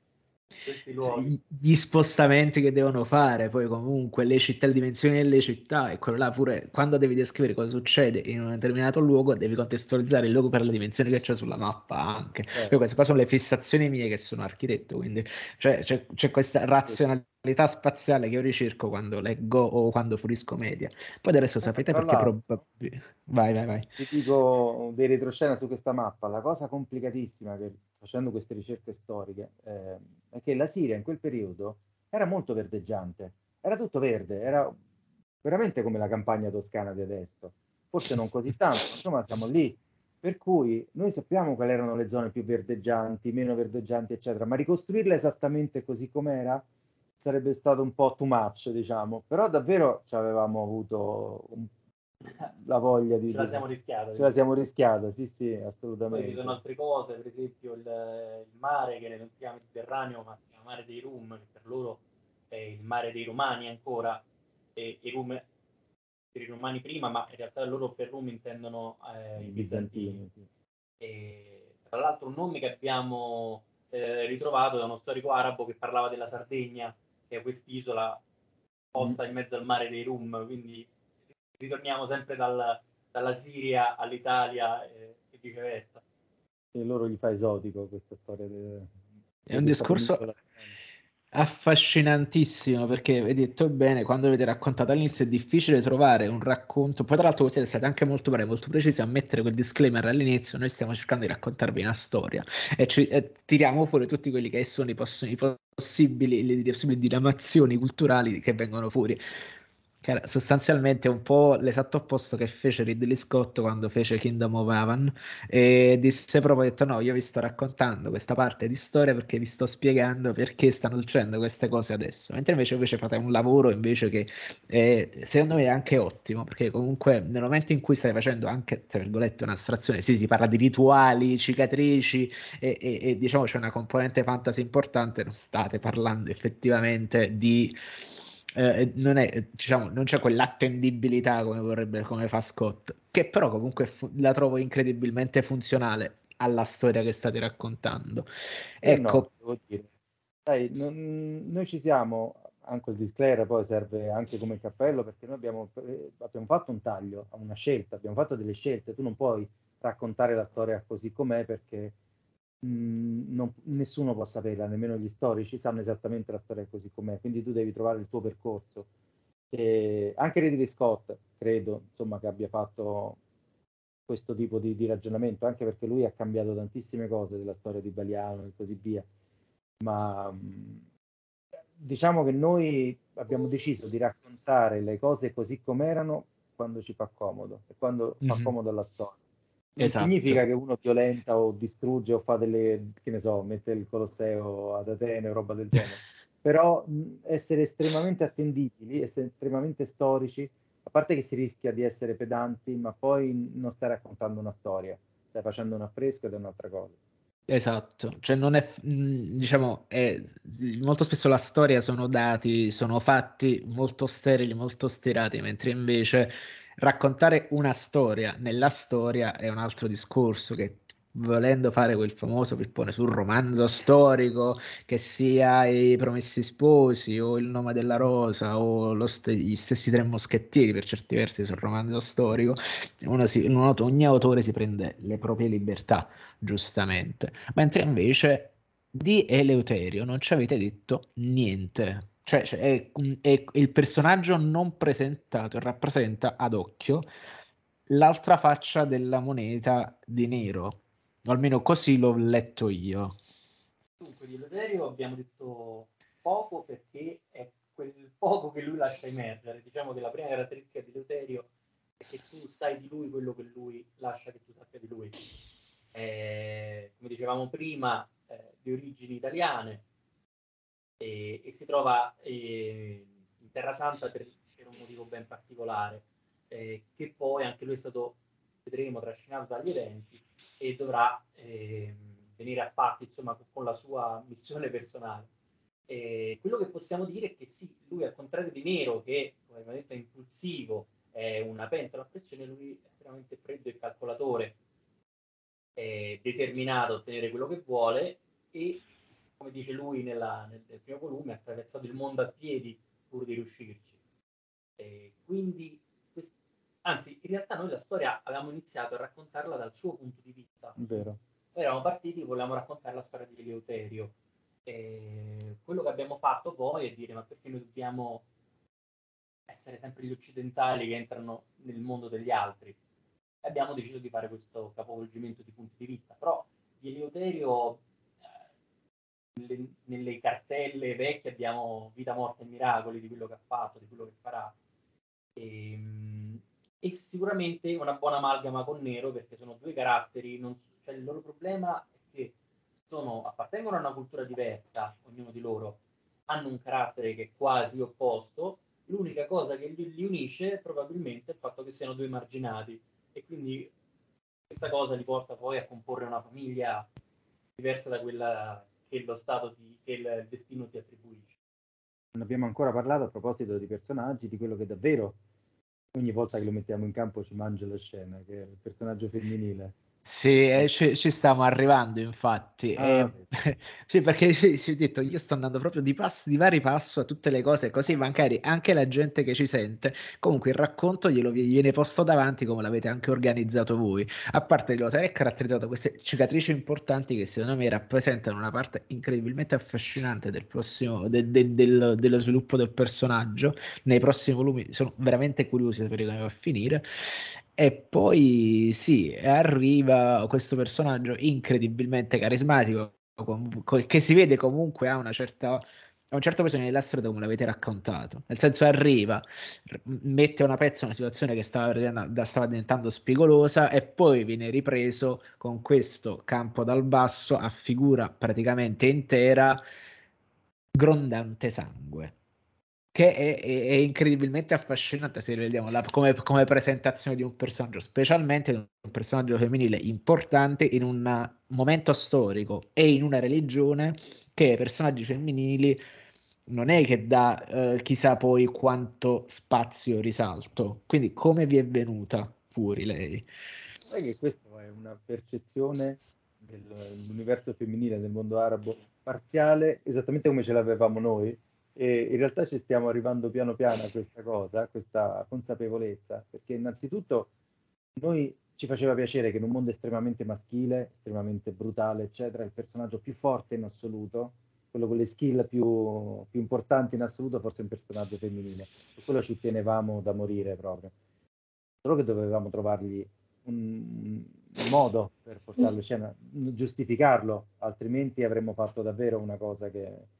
gli spostamenti che devono fare, poi comunque le città, le dimensioni delle città e quello là pure quando devi descrivere cosa succede in un determinato luogo, devi contestualizzare il luogo per le dimensioni che c'è sulla mappa anche. Eh. queste qua sono le fissazioni mie che sono architetto, quindi cioè, c'è, c'è questa razionalità spaziale che io ricerco quando leggo o quando fruisco media. Poi adesso sapete perché probabilmente... Vai, vai, vai. Ti dico dei retroscena su questa mappa, la cosa complicatissima che facendo queste ricerche storiche, eh, è che la Siria in quel periodo era molto verdeggiante, era tutto verde, era veramente come la campagna toscana di adesso, forse non così tanto, insomma siamo lì, per cui noi sappiamo quali erano le zone più verdeggianti, meno verdeggianti, eccetera, ma ricostruirle esattamente così com'era sarebbe stato un po' too much, diciamo, però davvero ci avevamo avuto un la voglia di... Ce la siamo rischiata. Ce la siamo rischiata, sì, sì, assolutamente. Poi ci sono altre cose, per esempio il, il mare che non si chiama Mediterraneo, ma si chiama mare dei Rum, che per loro è il mare dei Romani ancora, e i Rum per i Romani prima, ma in realtà loro per Rum intendono eh, i bizantini. Sì. E, tra l'altro un nome che abbiamo eh, ritrovato da uno storico arabo che parlava della Sardegna, che è quest'isola posta mm. in mezzo al mare dei Rum, quindi ritorniamo sempre dal, dalla Siria all'Italia e, e, viceversa. E loro gli fa esotico questa storia. De, è un discorso affascinantissimo perché hai detto bene quando avete raccontato all'inizio è difficile trovare un racconto poi tra l'altro voi siete stati anche molto bravi molto precisi a mettere quel disclaimer all'inizio noi stiamo cercando di raccontarvi una storia e, ci, e tiriamo fuori tutti quelli che sono i, poss- i possibili le possibili diramazioni culturali che vengono fuori che era sostanzialmente un po' l'esatto opposto che fece Ridley Scott quando fece Kingdom of Heaven e disse proprio detto no io vi sto raccontando questa parte di storia perché vi sto spiegando perché stanno succedendo queste cose adesso. Mentre invece voi fate un lavoro invece che è, secondo me è anche ottimo perché comunque nel momento in cui stai facendo anche tra virgolette un'astrazione sì si parla di rituali cicatrici e, e, e diciamo c'è una componente fantasy importante non state parlando effettivamente di eh, non, è, diciamo, non c'è quell'attendibilità come vorrebbe, come fa Scott, che però comunque fu- la trovo incredibilmente funzionale alla storia che state raccontando. Eh ecco. No, Dai, non, noi ci siamo, anche il disclaimer poi serve anche come cappello perché noi abbiamo, eh, abbiamo fatto un taglio, una scelta, abbiamo fatto delle scelte, tu non puoi raccontare la storia così com'è perché mh, non, nessuno può saperla, nemmeno gli storici sanno esattamente la storia così com'è, quindi tu devi trovare il tuo percorso. E anche Ridley Scott, credo, insomma, che abbia fatto questo tipo di, di, ragionamento, anche perché lui ha cambiato tantissime cose della storia di Baliano e così via. Ma mh, diciamo che noi abbiamo deciso di raccontare le cose così com'erano quando ci fa comodo e quando mm-hmm. fa comodo alla storia. Non esatto. significa che uno violenta o distrugge o fa delle, che ne so, mette il Colosseo ad Atene o roba del genere. Però mh, essere estremamente attendibili, essere estremamente storici, a parte che si rischia di essere pedanti, ma poi non stai raccontando una storia, stai facendo un affresco ed è un'altra cosa. Esatto, cioè non è, diciamo, è, molto spesso la storia sono dati, sono fatti molto sterili, molto stirati, mentre invece raccontare una storia nella storia è un altro discorso che volendo fare quel famoso pippone sul romanzo storico che sia i Promessi Sposi o il nome della rosa o st- gli stessi tre moschettieri per certi versi sul romanzo storico si, uno, ogni autore si prende le proprie libertà giustamente. Mentre invece di Eleuterio non ci avete detto niente cioè, cioè è, è, il personaggio non presentato e rappresenta ad occhio l'altra faccia della moneta di nero, o almeno così l'ho letto io. Dunque, di Eleuterio abbiamo detto poco perché è quel poco che lui lascia emergere. Diciamo che la prima caratteristica di Eleuterio è che tu sai di lui quello che lui lascia che tu sappia di lui. È, come dicevamo prima, di origini italiane, e, e si trova eh, in Terra Santa per, per, un motivo ben particolare, eh, che poi anche lui è stato, vedremo, trascinato dagli eventi e dovrà eh, venire a patti insomma, con la sua missione personale. E quello che possiamo dire è che sì, lui al contrario di Nero, che come abbiamo detto è impulsivo, è una pentola a pressione, lui è estremamente freddo e calcolatore, è determinato a ottenere quello che vuole e, come dice lui nella, nel, nel, primo volume, ha attraversato il mondo a piedi pur di riuscirci. E quindi, quest... anzi, in realtà noi la storia avevamo iniziato a raccontarla dal suo punto di vista. Vero. Eravamo partiti, volevamo raccontare la storia di Eleuterio. E quello che abbiamo fatto poi è dire ma perché noi dobbiamo essere sempre gli occidentali che entrano nel mondo degli altri? Abbiamo deciso di fare questo capovolgimento di punti di vista. Però di Eleuterio nelle, nelle, cartelle vecchie abbiamo vita, morte e miracoli di quello che ha fatto, di quello che farà. E, ehm, e sicuramente una buona amalgama con Nero perché sono due caratteri, non, cioè il loro problema è che sono, appartengono a una cultura diversa, ognuno di loro, hanno un carattere che è quasi opposto, l'unica cosa che li, li unisce è probabilmente il fatto che siano due marginati e quindi questa cosa li porta poi a comporre una famiglia diversa da quella che lo Stato ti, che il destino ti attribuisce. Non abbiamo ancora parlato a proposito di personaggi, di quello che davvero ogni volta che lo mettiamo in campo ci mangia la scena, che è il personaggio femminile. Sì, eh, ci, ci stiamo arrivando infatti. Ah, Eh, sì, perché sì, ho detto, io sto andando proprio di passo, di pari passo a tutte le cose, così magari anche la gente che ci sente, comunque il racconto glielo gli viene posto davanti come l'avete anche organizzato voi. A parte il Lotare è caratterizzato da queste cicatrici importanti che secondo me rappresentano una parte incredibilmente affascinante del prossimo, de- de- del- dello sviluppo del personaggio. Nei prossimi volumi sono veramente curiosi di sapere come va a finire. E poi sì, arriva questo personaggio incredibilmente carismatico, che si vede comunque a una certa, a un certo della strada come l'avete raccontato. Nel senso arriva, mette una pezza una situazione che stava, stava diventando spigolosa e poi viene ripreso con questo campo dal basso a figura praticamente intera, grondante sangue che è, è, è, incredibilmente affascinante se vediamo la, come, come, presentazione di un personaggio, specialmente di un personaggio femminile importante in un momento storico e in una religione che ai personaggi femminili non è che dà eh, chissà poi quanto spazio risalto. Quindi come vi è venuta fuori lei? Sai che questa è una percezione dell'universo femminile del mondo arabo parziale, esattamente come ce l'avevamo noi, e in realtà ci stiamo arrivando piano piano a questa cosa, a questa consapevolezza, perché innanzitutto noi ci faceva piacere che in un mondo estremamente maschile, estremamente brutale, eccetera, il personaggio più forte in assoluto, quello con le skill più, più importanti in assoluto, fosse un personaggio femminile. E quello ci tenevamo da morire proprio. Solo che dovevamo trovargli un, un modo per portarlo in scena, giustificarlo, altrimenti avremmo fatto davvero una cosa che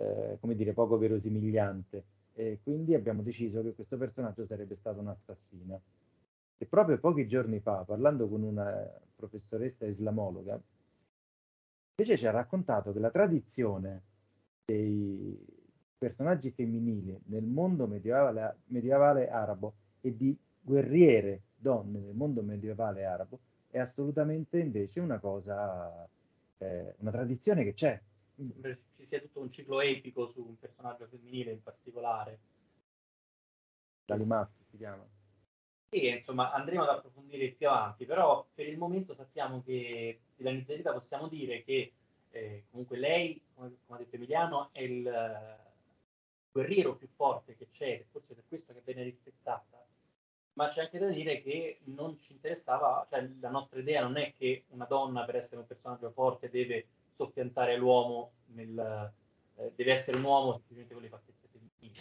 eh, come dire, poco verosimigliante. E quindi abbiamo deciso che questo personaggio sarebbe stato un assassino. E proprio pochi giorni fa, parlando con una professoressa islamologa, invece ci ha raccontato che la tradizione dei personaggi femminili nel mondo medievale, medievale arabo e di guerriere donne nel mondo medievale arabo è assolutamente invece una cosa, eh, una tradizione che c'è, sembra ci sia tutto un ciclo epico su un personaggio femminile in particolare. Dalimatti si chiama. Sì, insomma, andremo ad approfondire più avanti, però per il momento sappiamo che della Nizarita possiamo dire che eh, comunque lei, come, come, ha detto Emiliano, è il uh, guerriero più forte che c'è, forse per questo che viene rispettata, ma c'è anche da dire che non ci interessava, cioè la nostra idea non è che una donna per essere un personaggio forte deve soppiantare l'uomo, nel, eh, deve essere un uomo semplicemente con le fattezze femminili.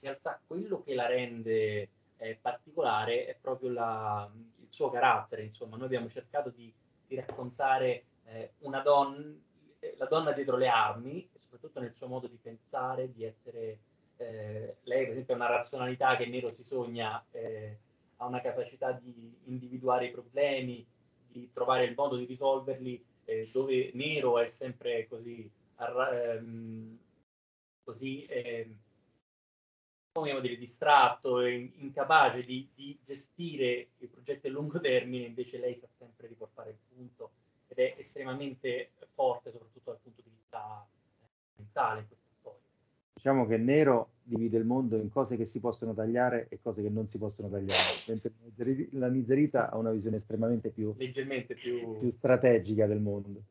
In realtà quello che la rende eh, particolare è proprio la, il suo carattere, insomma, noi abbiamo cercato di, di raccontare eh, una donna, la donna dietro le armi, soprattutto nel suo modo di pensare, di essere... Eh, lei, per esempio, ha una razionalità che Nero si sogna, eh, ha una capacità di individuare i problemi, di trovare il modo di risolverli eh, dove Nero è sempre così, ehm, così eh, come dire, distratto e incapace di, di, gestire i progetti a lungo termine, invece lei sa sempre riportare il punto ed è estremamente forte, soprattutto dal punto di vista eh, mentale diciamo che Nero divide il mondo in cose che si possono tagliare e cose che non si possono tagliare, mentre la Nizerita ha una visione estremamente più, leggermente più... più strategica del mondo.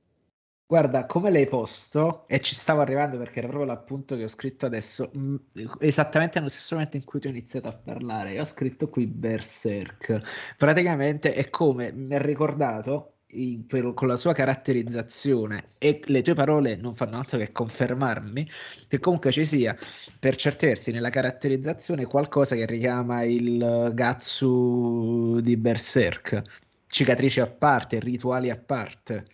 Guarda, come l'hai posto, e ci stavo arrivando perché era proprio l'appunto che ho scritto adesso, mh, esattamente nello stesso momento in cui tu hai iniziato a parlare, io ho scritto qui Berserk. Praticamente è come mi ha ricordato in, per, con la sua caratterizzazione e le tue parole non fanno altro che confermarmi che comunque ci sia per certi versi nella caratterizzazione qualcosa che richiama il Gatsu di Berserk, cicatrici a parte, rituali a parte.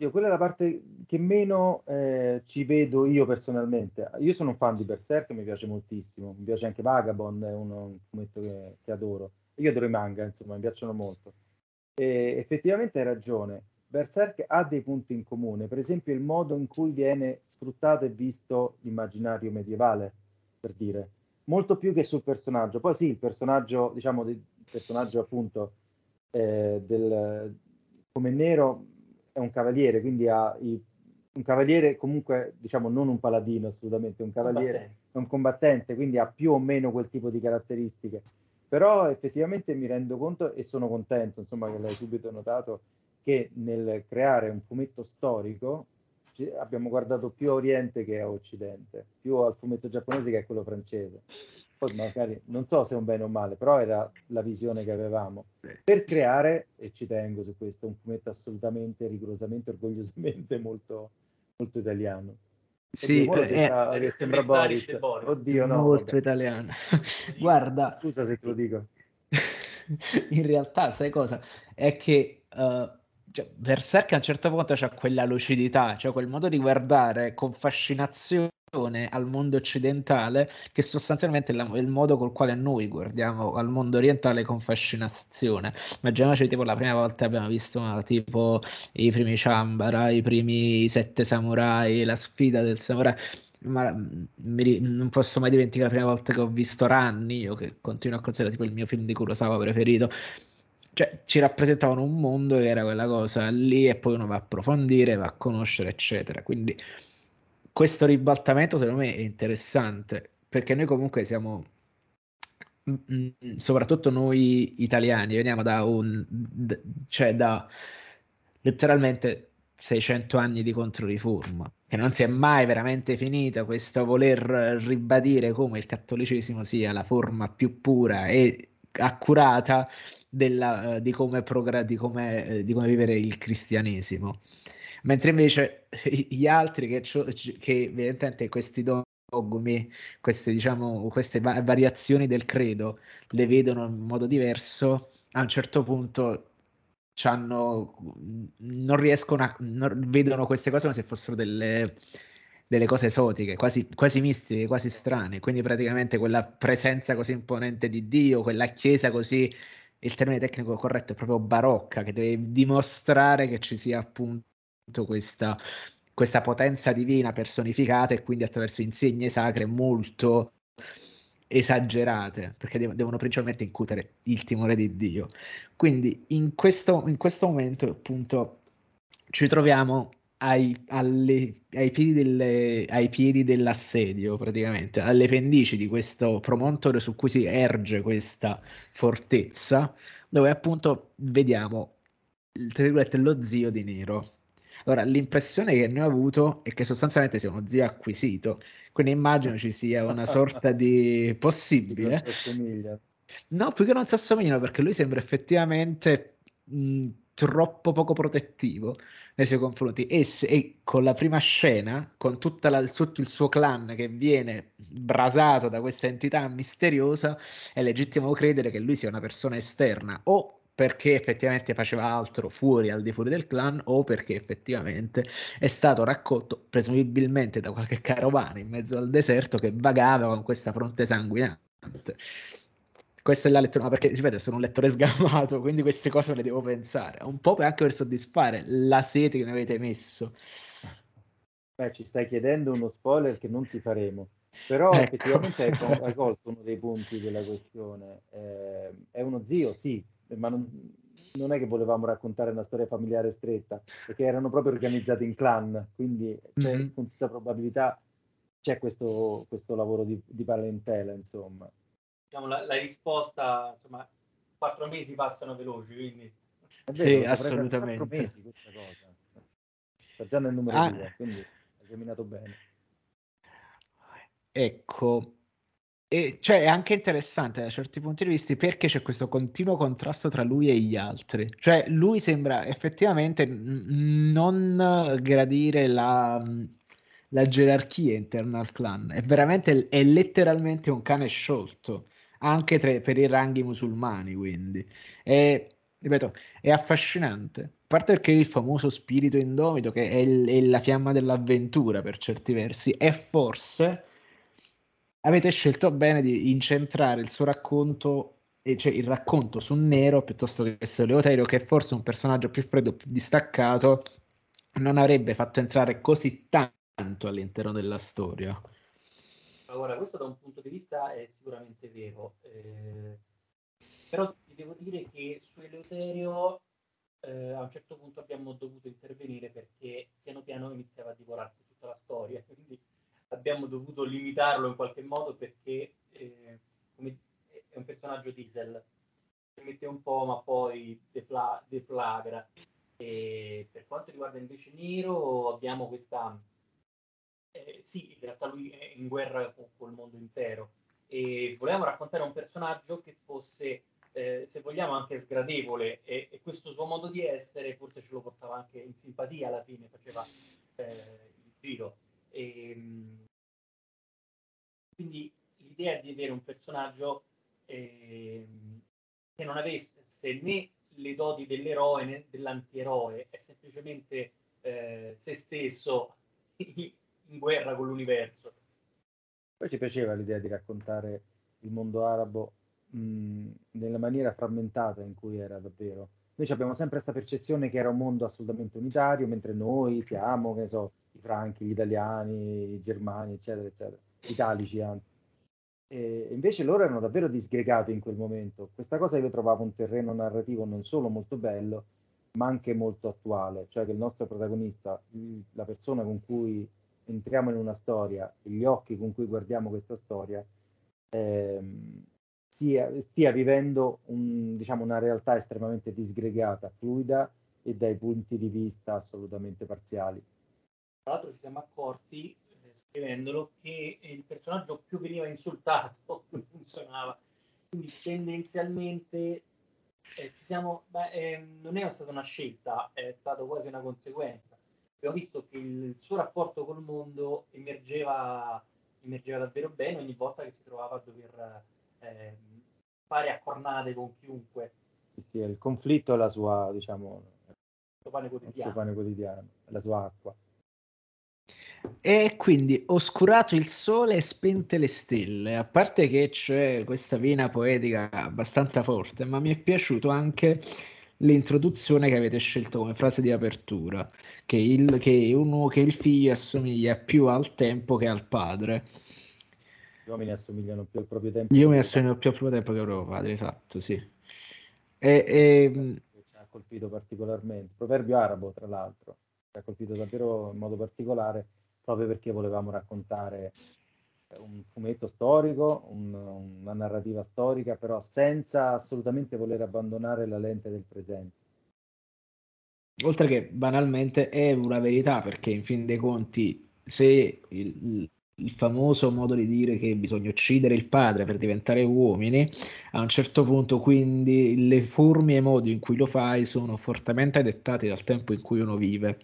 Io, quella è la parte che meno eh, ci vedo io personalmente. Io sono un fan di Berserk, mi piace moltissimo. Mi piace anche Vagabond, è uno, un fumetto che, che, adoro. Io adoro i manga, insomma, mi piacciono molto. E effettivamente hai ragione. Berserk ha dei punti in comune, per esempio il modo in cui viene sfruttato e visto l'immaginario medievale, per dire, molto più che sul personaggio. Poi sì, il personaggio, diciamo, il personaggio appunto eh, del, come nero è un cavaliere, quindi ha i, un cavaliere comunque, diciamo, non un paladino assolutamente, un cavaliere, è un combattente, quindi ha più o meno quel tipo di caratteristiche. Però effettivamente mi rendo conto e sono contento, insomma, che l'hai subito notato, che nel creare un fumetto storico abbiamo guardato più a Oriente che a Occidente, più al fumetto giapponese che a quello francese. Poi magari non so se è un bene o male, però era la visione che avevamo per creare, e ci tengo su questo, un fumetto assolutamente, rigorosamente, orgogliosamente molto, molto italiano. Sì, Oddio, eh, sta, che sembra Boris. Boris. Oddio, no. Molto vabbè. italiano. Guarda, Scusa se te lo dico. in realtà, sai cosa? È che uh, cioè, Berserk a un certo punto c'ha quella lucidità, cioè quel modo di guardare con fascinazione al mondo occidentale che sostanzialmente è la, il modo col quale noi guardiamo al mondo orientale con fascinazione. Immaginiamoci tipo la prima volta abbiamo visto no, tipo i primi Chambara, i primi sette samurai, la sfida del samurai ma mi, non posso mai dimenticare la prima volta che ho visto Ranni, io che continuo a considerare tipo il mio film di Kurosawa preferito. Cioè, ci rappresentavano un mondo che era quella cosa lì e poi uno va a approfondire, va a conoscere, eccetera. Quindi questo ribaltamento secondo me è interessante perché noi comunque siamo soprattutto noi italiani veniamo da un cioè da letteralmente 600 anni di controriforma che non si è mai veramente finita questo voler ribadire come il cattolicesimo sia la forma più pura e accurata della, di, come progra- di, come, di come vivere il cristianesimo mentre invece gli altri che, che evidentemente questi dogmi, queste, diciamo, queste va- variazioni del credo le vedono in modo diverso, a un certo punto non riescono a non, vedono queste cose come se fossero delle, delle cose esotiche, quasi, quasi mistiche, quasi strane. Quindi praticamente quella presenza così imponente di Dio, quella chiesa così, il termine tecnico corretto è proprio barocca, che deve dimostrare che ci sia appunto questa, questa potenza divina personificata e quindi attraverso insegne sacre molto esagerate, perché devono principalmente incutere il timore di Dio. Quindi in questo, in questo momento appunto ci troviamo ai, alle, ai, piedi delle, ai, piedi dell'assedio, praticamente, alle pendici di questo promontorio su cui si erge questa fortezza, dove appunto vediamo lo zio di Nero. Allora, l'impressione che noi ho avuto è che sostanzialmente sia uno zio acquisito, quindi immagino ci sia una sorta di possibile. No, più che non si assomigliano perché lui sembra effettivamente mh, troppo poco protettivo nei suoi confronti e, se, e con la prima scena, con tutta la, tutto il suo clan che viene brasato da questa entità misteriosa, è legittimo credere che lui sia una persona esterna o perché effettivamente faceva altro fuori al di fuori del clan o perché effettivamente è stato raccolto presumibilmente da qualche carovana in mezzo al deserto che vagava con questa fronte sanguinante. Questa è la lettura, perché ripeto, sono un lettore sgamato, quindi queste cose me le devo pensare, un po' anche per soddisfare la sete che mi avete messo. Beh, ci stai chiedendo uno spoiler che non ti faremo. Però ecco. effettivamente hai, hai, colto uno dei punti della questione. Eh, è uno zio, sì, ma non, non, è che volevamo raccontare una storia familiare stretta, perché erano proprio organizzati in clan, quindi cioè, mm-hmm. con tutta probabilità c'è questo, questo lavoro di, di parentela, insomma. Diciamo, la, la risposta, insomma, quattro mesi passano veloci, quindi... Vero, sì, assolutamente. Quattro mesi questa cosa. Sta già nel numero ah. due, quindi hai seminato bene. Ecco, e cioè è anche interessante da certi punti di vista perché c'è questo continuo contrasto tra lui e gli altri. Cioè lui sembra effettivamente non gradire la, la gerarchia interna al clan. È veramente, è letteralmente un cane sciolto, anche tra, per i ranghi musulmani, quindi. È, ripeto, è affascinante. A parte perché il famoso spirito indomito, che è, il, è la fiamma dell'avventura per certi versi, e forse avete scelto bene di incentrare il suo racconto, cioè il racconto su Nero piuttosto che su Leoterio, che forse un personaggio più freddo, più distaccato, non avrebbe fatto entrare così tanto all'interno della storia. Allora, questo da un punto di vista è sicuramente vero, eh, però ti devo dire che su Eleuterio eh, a un certo punto abbiamo dovuto intervenire perché piano piano iniziava a divorarsi tutta la storia, quindi abbiamo dovuto limitarlo in qualche modo perché eh, è un personaggio diesel, si mette un po' ma poi defla- deflagra. E per quanto riguarda invece Nero abbiamo questa... Eh, sì, in realtà lui è in guerra con, il mondo intero e volevamo raccontare un personaggio che fosse, eh, se vogliamo, anche sgradevole e, e, questo suo modo di essere forse ce lo portava anche in simpatia alla fine, faceva eh, il giro. E, ehm, quindi l'idea di avere un personaggio eh, che non avesse né le doti dell'eroe né dell'antieroe, è semplicemente eh, se stesso in guerra con l'universo. Poi ci piaceva l'idea di raccontare il mondo arabo mh, nella maniera frammentata in cui era davvero. Noi abbiamo sempre questa percezione che era un mondo assolutamente unitario, mentre noi siamo, che ne so, i franchi, gli italiani, i germani, eccetera, eccetera, italici anzi. E invece loro erano davvero disgregati in quel momento. Questa cosa io trovavo un terreno narrativo non solo molto bello, ma anche molto attuale, cioè che il nostro protagonista, la persona con cui entriamo in una storia, gli occhi con cui guardiamo questa storia, ehm, sia, stia vivendo un, diciamo, una realtà estremamente disgregata, fluida e dai punti di vista assolutamente parziali. Tra l'altro ci siamo accorti, eh, scrivendolo, che il personaggio più veniva insultato, non funzionava. Quindi tendenzialmente eh, ci siamo, beh, eh, non è stata una scelta, è stata quasi una conseguenza. Abbiamo visto che il suo rapporto col mondo emergeva, emergeva davvero bene ogni volta che si trovava a dover eh, fare accornate con chiunque. Sì, sì, il conflitto è la sua, diciamo, il suo pane quotidiano, il suo pane quotidiano la sua acqua. E quindi oscurato il sole e spente le stelle, a parte che c'è questa vena poetica abbastanza forte, ma mi è piaciuto anche l'introduzione che avete scelto come frase di apertura, che il, che uno, che il figlio assomiglia più al tempo che al padre. Gli uomini assomigliano più al proprio tempo. Gli uomini assomigliano più al proprio tempo che al proprio padre, esatto, sì. E, e... Ci ha colpito particolarmente, proverbio arabo tra l'altro, ci ha colpito davvero in modo particolare proprio perché volevamo raccontare un fumetto storico, un, una narrativa storica, però senza assolutamente voler abbandonare la lente del presente. Oltre che banalmente è una verità, perché in fin dei conti, se il, il famoso modo di dire che bisogna uccidere il padre per diventare uomini, a un certo punto quindi le forme e i modi in cui lo fai sono fortemente dettati dal tempo in cui uno vive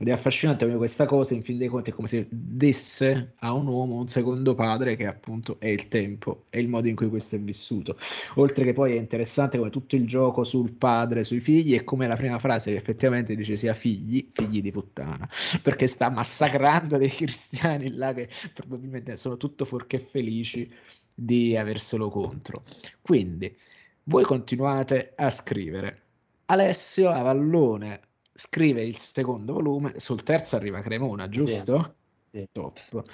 ed è affascinante come questa cosa, in fin dei conti, è come se desse a un uomo un secondo padre che appunto è il tempo, è il modo in cui questo è vissuto. Oltre che poi è interessante come tutto il gioco sul padre, sui figli, e come la prima frase che effettivamente dice sia figli, figli di puttana, perché sta massacrando dei cristiani là che probabilmente sono tutto fuorché felici di averselo contro. Quindi, voi continuate a scrivere. Alessio Avallone scrive il secondo volume, sul terzo arriva Cremona, giusto? Sì. sì. Top.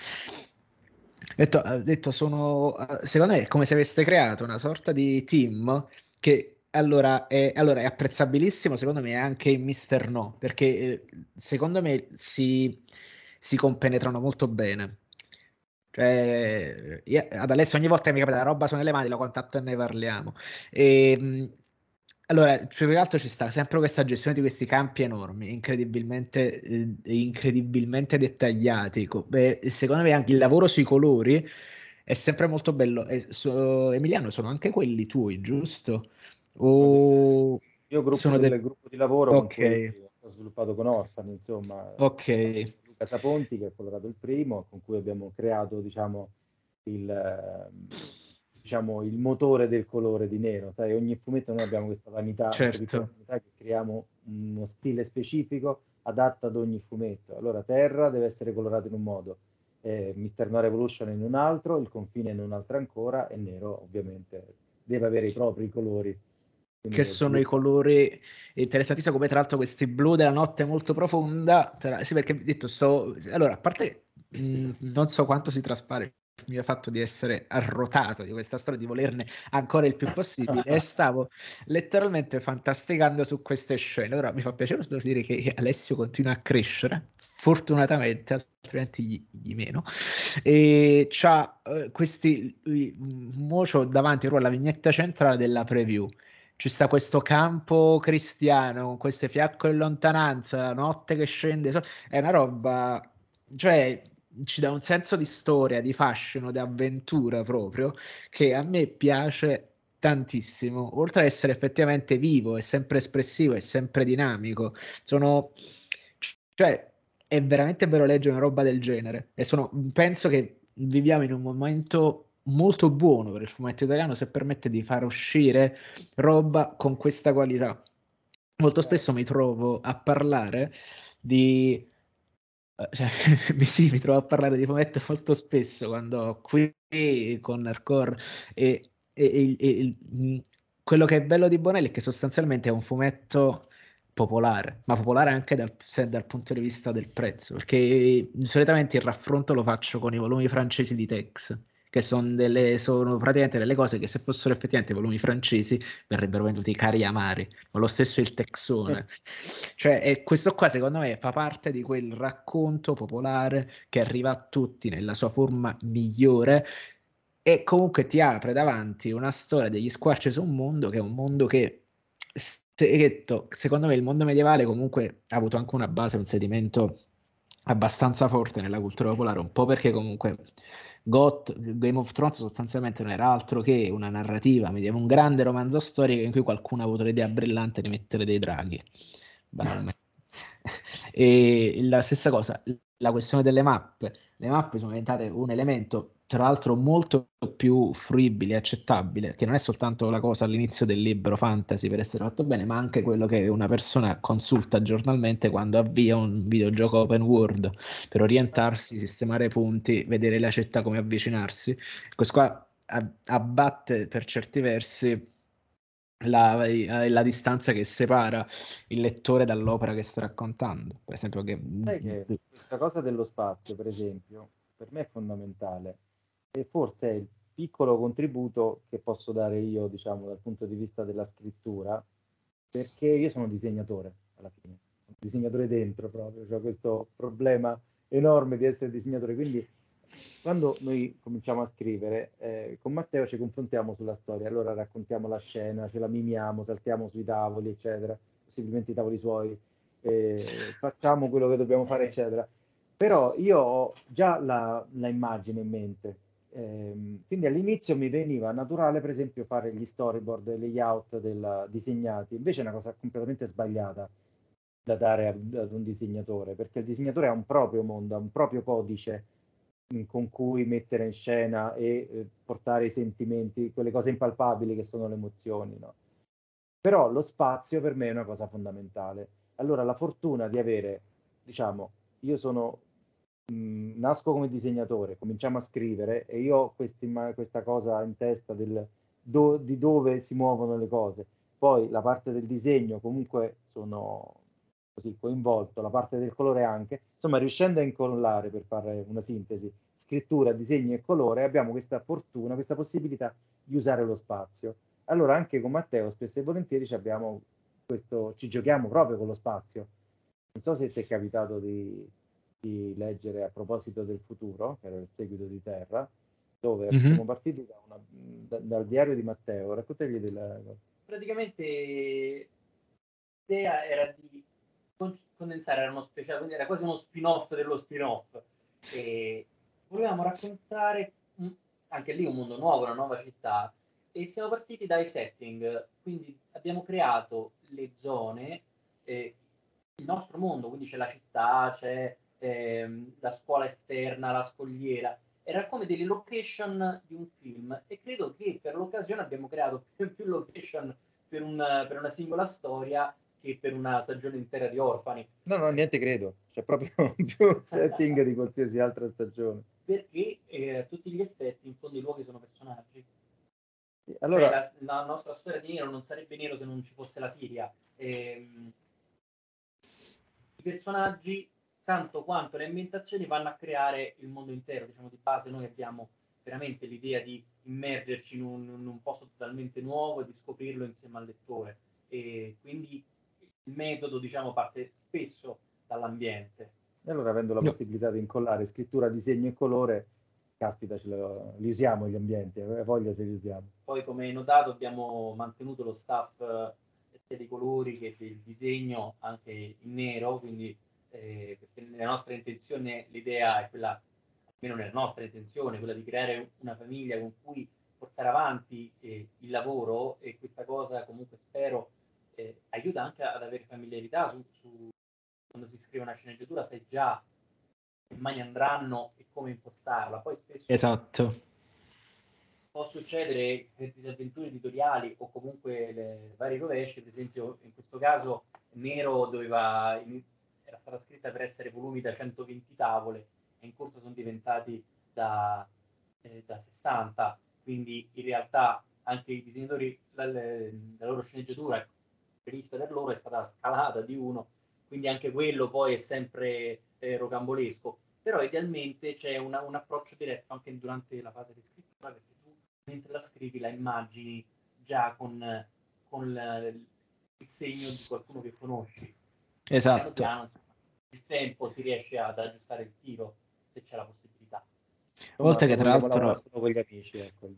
Detto, detto, sono, secondo me è come se aveste creato una sorta di team che allora è, allora è apprezzabilissimo, secondo me anche in Mister No, perché eh, secondo me si, si compenetrano molto bene. Cioè, io, ad Alessio ogni volta che mi capita la roba sono nelle mani, lo contatto e ne parliamo. E, ehm, allora, più che altro ci sta sempre questa gestione di questi campi enormi, incredibilmente, eh, incredibilmente dettagliati. Beh, secondo me anche il lavoro sui colori è sempre molto bello. E so, Emiliano, sono anche quelli tuoi, giusto? O io gruppo sono del gruppo di lavoro okay. che ho sviluppato con Orfani, insomma. Ok. Luca Saponti, che è colorato il primo, con cui abbiamo creato, diciamo, il ehm, diciamo, il motore del colore di nero. Sai, ogni fumetto noi abbiamo questa vanità, certo. vanità che creiamo uno stile specifico adatto ad ogni fumetto. Allora, Terra deve essere colorato in un modo, eh, Mister No Revolution in un altro, il confine in un altro ancora e nero ovviamente deve avere i propri colori. Quindi che sono blu. i colori interessantissimi come tra l'altro questi blu della notte molto profonda. Tra... Sì, perché detto sto... Allora, a parte mh, mm, non so quanto si traspare il fatto di essere arrotato di questa storia, di volerne ancora il più possibile e stavo letteralmente fantasticando su queste scene. Ora mi fa piacere dire che Alessio continua a crescere, fortunatamente, altrimenti gli, gli meno. E c'ha uh, questi, mo c'ho davanti la vignetta centrale della preview. Ci sta questo campo cristiano con queste fiaccole in lontananza, la notte che scende, è una roba, cioè ci dà un senso di storia, di fascino, di avventura proprio, che a me piace tantissimo. Oltre ad essere effettivamente vivo, è sempre espressivo, è sempre dinamico. Sono... Cioè, è veramente bello leggere una roba del genere. E sono... penso che viviamo in un momento molto buono per il fumetto italiano se permette di far uscire roba con questa qualità. Molto spesso mi trovo a parlare di eh, cioè, sì, mi trovo a parlare di fumetto molto spesso quando qui con Hardcore e, e, e, e, quello che è bello di Bonelli è che sostanzialmente è un fumetto popolare, ma popolare anche dal, dal punto di vista del prezzo, perché solitamente il raffronto lo faccio con i volumi francesi di Tex che sono, delle, sono praticamente delle cose che se fossero effettivamente volumi francesi verrebbero venduti cari amari, ma lo stesso il texone. cioè, e questo qua secondo me fa parte di quel racconto popolare che arriva a tutti nella sua forma migliore e comunque ti apre davanti una storia degli squarci su un mondo che è un mondo che secondo me il mondo medievale comunque ha avuto anche una base, un sedimento abbastanza forte nella cultura popolare, un po' perché comunque Got, Game of Thrones sostanzialmente non era altro che una narrativa, un grande romanzo storico in cui qualcuno ha avuto l'idea brillante di mettere dei draghi. e la stessa cosa, la questione delle mappe. Le mappe sono diventate un elemento tra l'altro molto più fruibile e accettabile, che non è soltanto la cosa all'inizio del libro fantasy per essere fatto bene, ma anche quello che una persona consulta giornalmente quando avvia un videogioco open world per orientarsi, sistemare punti, vedere la città come avvicinarsi. Questo qua abbatte per certi versi la, la, distanza che separa il lettore dall'opera che sta raccontando. Per esempio, che... Che questa cosa dello spazio, per esempio, per me è fondamentale e forse il piccolo contributo che posso dare io, diciamo, dal punto di vista della scrittura, perché io sono disegnatore alla fine, sono disegnatore dentro proprio, ho cioè questo problema enorme di essere disegnatore, quindi quando noi cominciamo a scrivere, eh, con Matteo ci confrontiamo sulla storia, allora raccontiamo la scena, ce la mimiamo, saltiamo sui tavoli, eccetera, possibilmente i tavoli suoi, eh, facciamo quello che dobbiamo fare, eccetera. Però io ho già la, la immagine in mente, Ehm, quindi all'inizio mi veniva naturale, per esempio, fare gli storyboard, i layout del, disegnati, invece è una cosa completamente sbagliata da dare ad, ad un disegnatore, perché il disegnatore ha un proprio mondo, ha un proprio codice mm, con cui mettere in scena e eh, portare i sentimenti, quelle cose impalpabili che sono le emozioni. No? Però lo spazio per me è una cosa fondamentale. Allora la fortuna di avere, diciamo, io sono mh, nasco come disegnatore, cominciamo a scrivere e io ho questa cosa in testa del, do, di dove si muovono le cose. Poi la parte del disegno comunque sono così coinvolto, la parte del colore anche, insomma riuscendo a incollare per fare una sintesi, scrittura, disegno e colore, abbiamo questa fortuna, questa possibilità di usare lo spazio. Allora anche con Matteo spesso e volentieri abbiamo questo, ci giochiamo proprio con lo spazio. Non so se ti è capitato di, di leggere a proposito del futuro, che era il seguito di Terra, dove mm-hmm. siamo partiti da una, da, dal diario di Matteo. Raccontegli della... Praticamente l'idea era di condensare, era uno speciale, quindi era quasi uno spin-off dello spin-off. E volevamo raccontare anche lì un mondo nuovo, una nuova città, e siamo partiti dai setting, quindi abbiamo creato le zone, eh, il nostro mondo, quindi c'è la città, c'è ehm, la scuola esterna, la scogliera, era come delle location di un film e credo che per l'occasione abbiamo creato più, più location per, un, per una singola storia che per una stagione intera di Orfani. No, no, niente credo, c'è proprio più setting di qualsiasi altra stagione. Perché eh, a tutti gli effetti, in fondo, i luoghi sono personaggi. Allora... Cioè, la, la, nostra storia di Nero non sarebbe nero se non ci fosse la Siria. Ehm, I personaggi, tanto quanto le ambientazioni, vanno a creare il mondo intero. Diciamo, di base noi abbiamo veramente l'idea di immergerci in un, in un posto totalmente nuovo e di scoprirlo insieme al lettore. E quindi il metodo, diciamo, parte spesso dall'ambiente. E allora, avendo la no. possibilità di incollare scrittura, disegno e colore, caspita, ce lo, li usiamo gli ambienti, eh, voglia se li usiamo. Poi, come hai notato, abbiamo mantenuto lo staff eh, sia dei colori che del disegno anche in nero, quindi eh, perché nella nostra intenzione l'idea è quella, almeno nella nostra intenzione, quella di creare una famiglia con cui portare avanti eh, il lavoro e questa cosa comunque spero eh, aiuta anche ad avere familiarità su, su, quando si scrive una sceneggiatura, sai già che mani andranno e come impostarla. Poi spesso esatto. può succedere per disavventure editoriali o comunque le varie rovesce, ad esempio in questo caso Nero doveva, era stata scritta per essere volumi da 120 tavole e in corso sono diventati da, eh, da 60, quindi in realtà anche i disegnatori, la, la loro sceneggiatura prevista per loro è stata scalata di uno, quindi anche quello poi è sempre eh, rocambolesco. Però idealmente c'è una, un approccio diretto anche durante la fase di scrittura, perché tu mentre la scrivi la immagini già con, con la, il segno di qualcuno che conosci. Esatto. Piano, piano, il tempo si riesce ad aggiustare il tiro se c'è la possibilità. Oltre che tra l'altro... Con gli amici, ecco,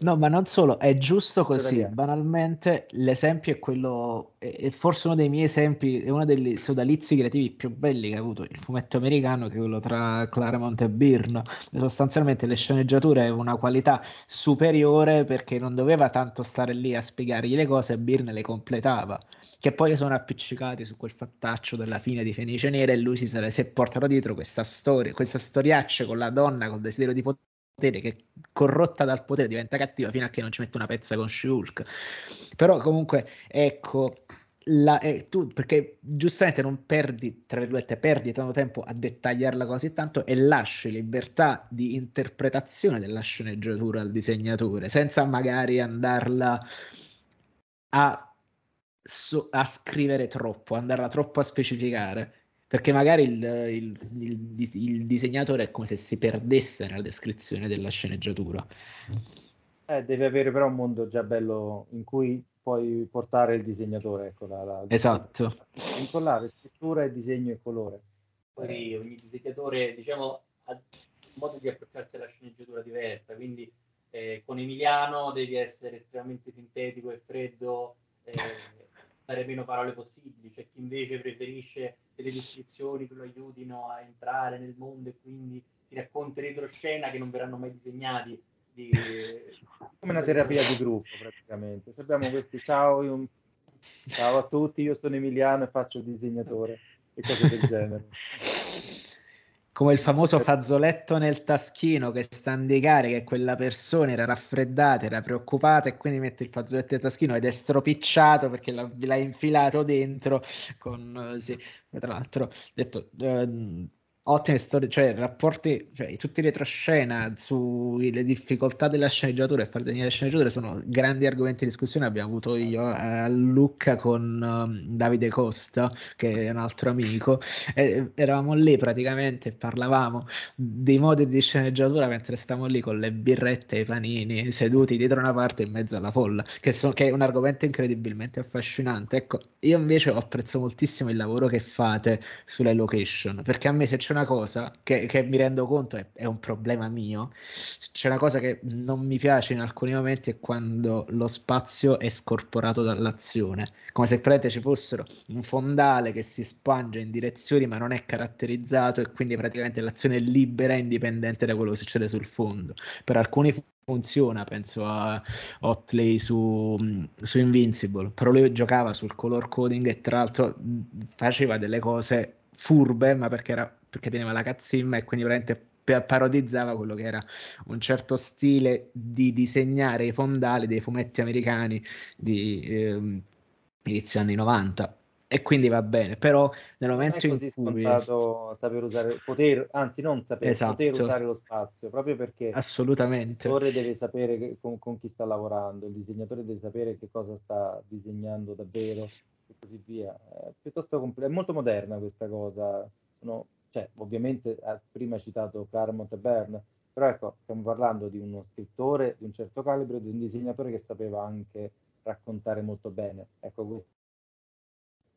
no, ma non solo, è giusto così. Banalmente, l'esempio è quello, è forse uno dei miei esempi, è uno dei sodalizi creativi più belli che ha avuto il fumetto americano, che è quello tra Claremont e Byrne. Sostanzialmente le sceneggiature avevano una qualità superiore perché non doveva tanto stare lì a spiegargli le cose, Byrne le completava che poi sono appiccicati su quel fattaccio della fine di Fenice Nera e lui si, sare- si è portato dietro questa storia, questa storiaccia con la donna col desiderio di potere che corrotta dal potere diventa cattiva fino a che non ci mette una pezza con Shulk. Però comunque ecco la, eh, tu perché giustamente non perdi, tra virgolette, perdi tanto tempo a dettagliarla così tanto e lasci libertà di interpretazione della sceneggiatura al disegnatore senza magari andarla a so- a scrivere troppo, andarla troppo a specificare. Perché magari il, il, il, il, disegnatore è come se si perdesse nella descrizione della sceneggiatura. Eh, deve avere però un mondo già bello in cui puoi portare il disegnatore. Ecco, la, la, esatto. Incollare scrittura e disegno e colore. Poi ogni disegnatore, diciamo, ha un modo di approcciarsi alla sceneggiatura diversa, quindi eh, con Emiliano devi essere estremamente sintetico e freddo. Dare meno parole possibili, c'è chi invece preferisce delle descrizioni che lo aiutino a entrare nel mondo e quindi ti racconti retroscena che non verranno mai disegnati. Di... Come una terapia di gruppo praticamente. Se abbiamo questi ciao, io... ciao a tutti, io sono Emiliano e faccio disegnatore e cose del genere come il famoso fazzoletto nel taschino che sta a indicare che quella persona era raffreddata, era preoccupata e quindi mette il fazzoletto nel taschino ed è stropicciato perché l'ha, l'ha infilato dentro con, sì, tra l'altro, detto, eh, ottime storie, cioè rapporti, cioè tutti i retroscena sulle difficoltà della sceneggiatura e far tenere le sceneggiature sono grandi argomenti di discussione. Abbiamo avuto io a Lucca con um, Davide Costa, che è un altro amico, e eravamo lì praticamente parlavamo dei modi di sceneggiatura mentre stavamo lì con le birrette e i panini seduti dietro una parte in mezzo alla folla, che, so, che è un argomento incredibilmente affascinante. Ecco, io invece ho apprezzato moltissimo il lavoro che fate sulle location, perché a me se c'è una una cosa che, che mi rendo conto è, è, un problema mio. C'è una cosa che non mi piace in alcuni momenti è quando lo spazio è scorporato dall'azione, come se praticamente ci fossero un fondale che si spange in direzioni ma non è caratterizzato e quindi praticamente l'azione è libera e indipendente da quello che succede sul fondo. Per alcuni funziona, penso a Otley su, su Invincible, però lui giocava sul color coding e tra l'altro faceva delle cose furbe, ma perché, era, perché teneva la cazzimma e quindi veramente parodizzava quello che era un certo stile di disegnare i fondali dei fumetti americani di eh, inizio anni 90 e quindi va bene, però nel momento non è così in cui... scontato saper usare, poter, anzi non sapere, esatto. poter usare lo spazio, proprio perché assolutamente il disegnatore deve sapere che, con, con, chi sta lavorando, il disegnatore deve sapere che cosa sta disegnando davvero e così via. È piuttosto compl- è molto moderna questa cosa, Sono, cioè, ovviamente ha prima citato Claremont e Byrne, però ecco, stiamo parlando di uno scrittore di un certo calibro, di un disegnatore che sapeva anche raccontare molto bene. Ecco, questo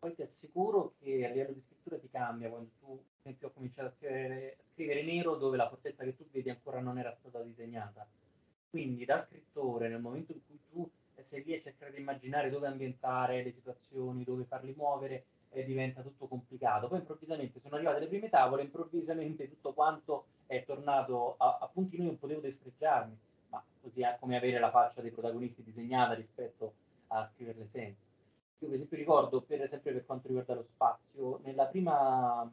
poi ti assicuro che a livello di scrittura ti cambia quando tu, per esempio, ho cominciato a scrivere, a scrivere nero dove la fortezza che tu vedi ancora non era stata disegnata. Quindi da scrittore, nel momento in cui tu sei lì a cercare di immaginare dove ambientare le situazioni, dove farli muovere, eh, diventa tutto complicato. Poi improvvisamente sono arrivate le prime tavole, improvvisamente tutto quanto è tornato a, a punti noi non potevo destreggiarmi, ma così è come avere la faccia dei protagonisti disegnata rispetto a scriverle senza. Io per esempio ricordo, per, sempre per quanto riguarda lo spazio, nella prima,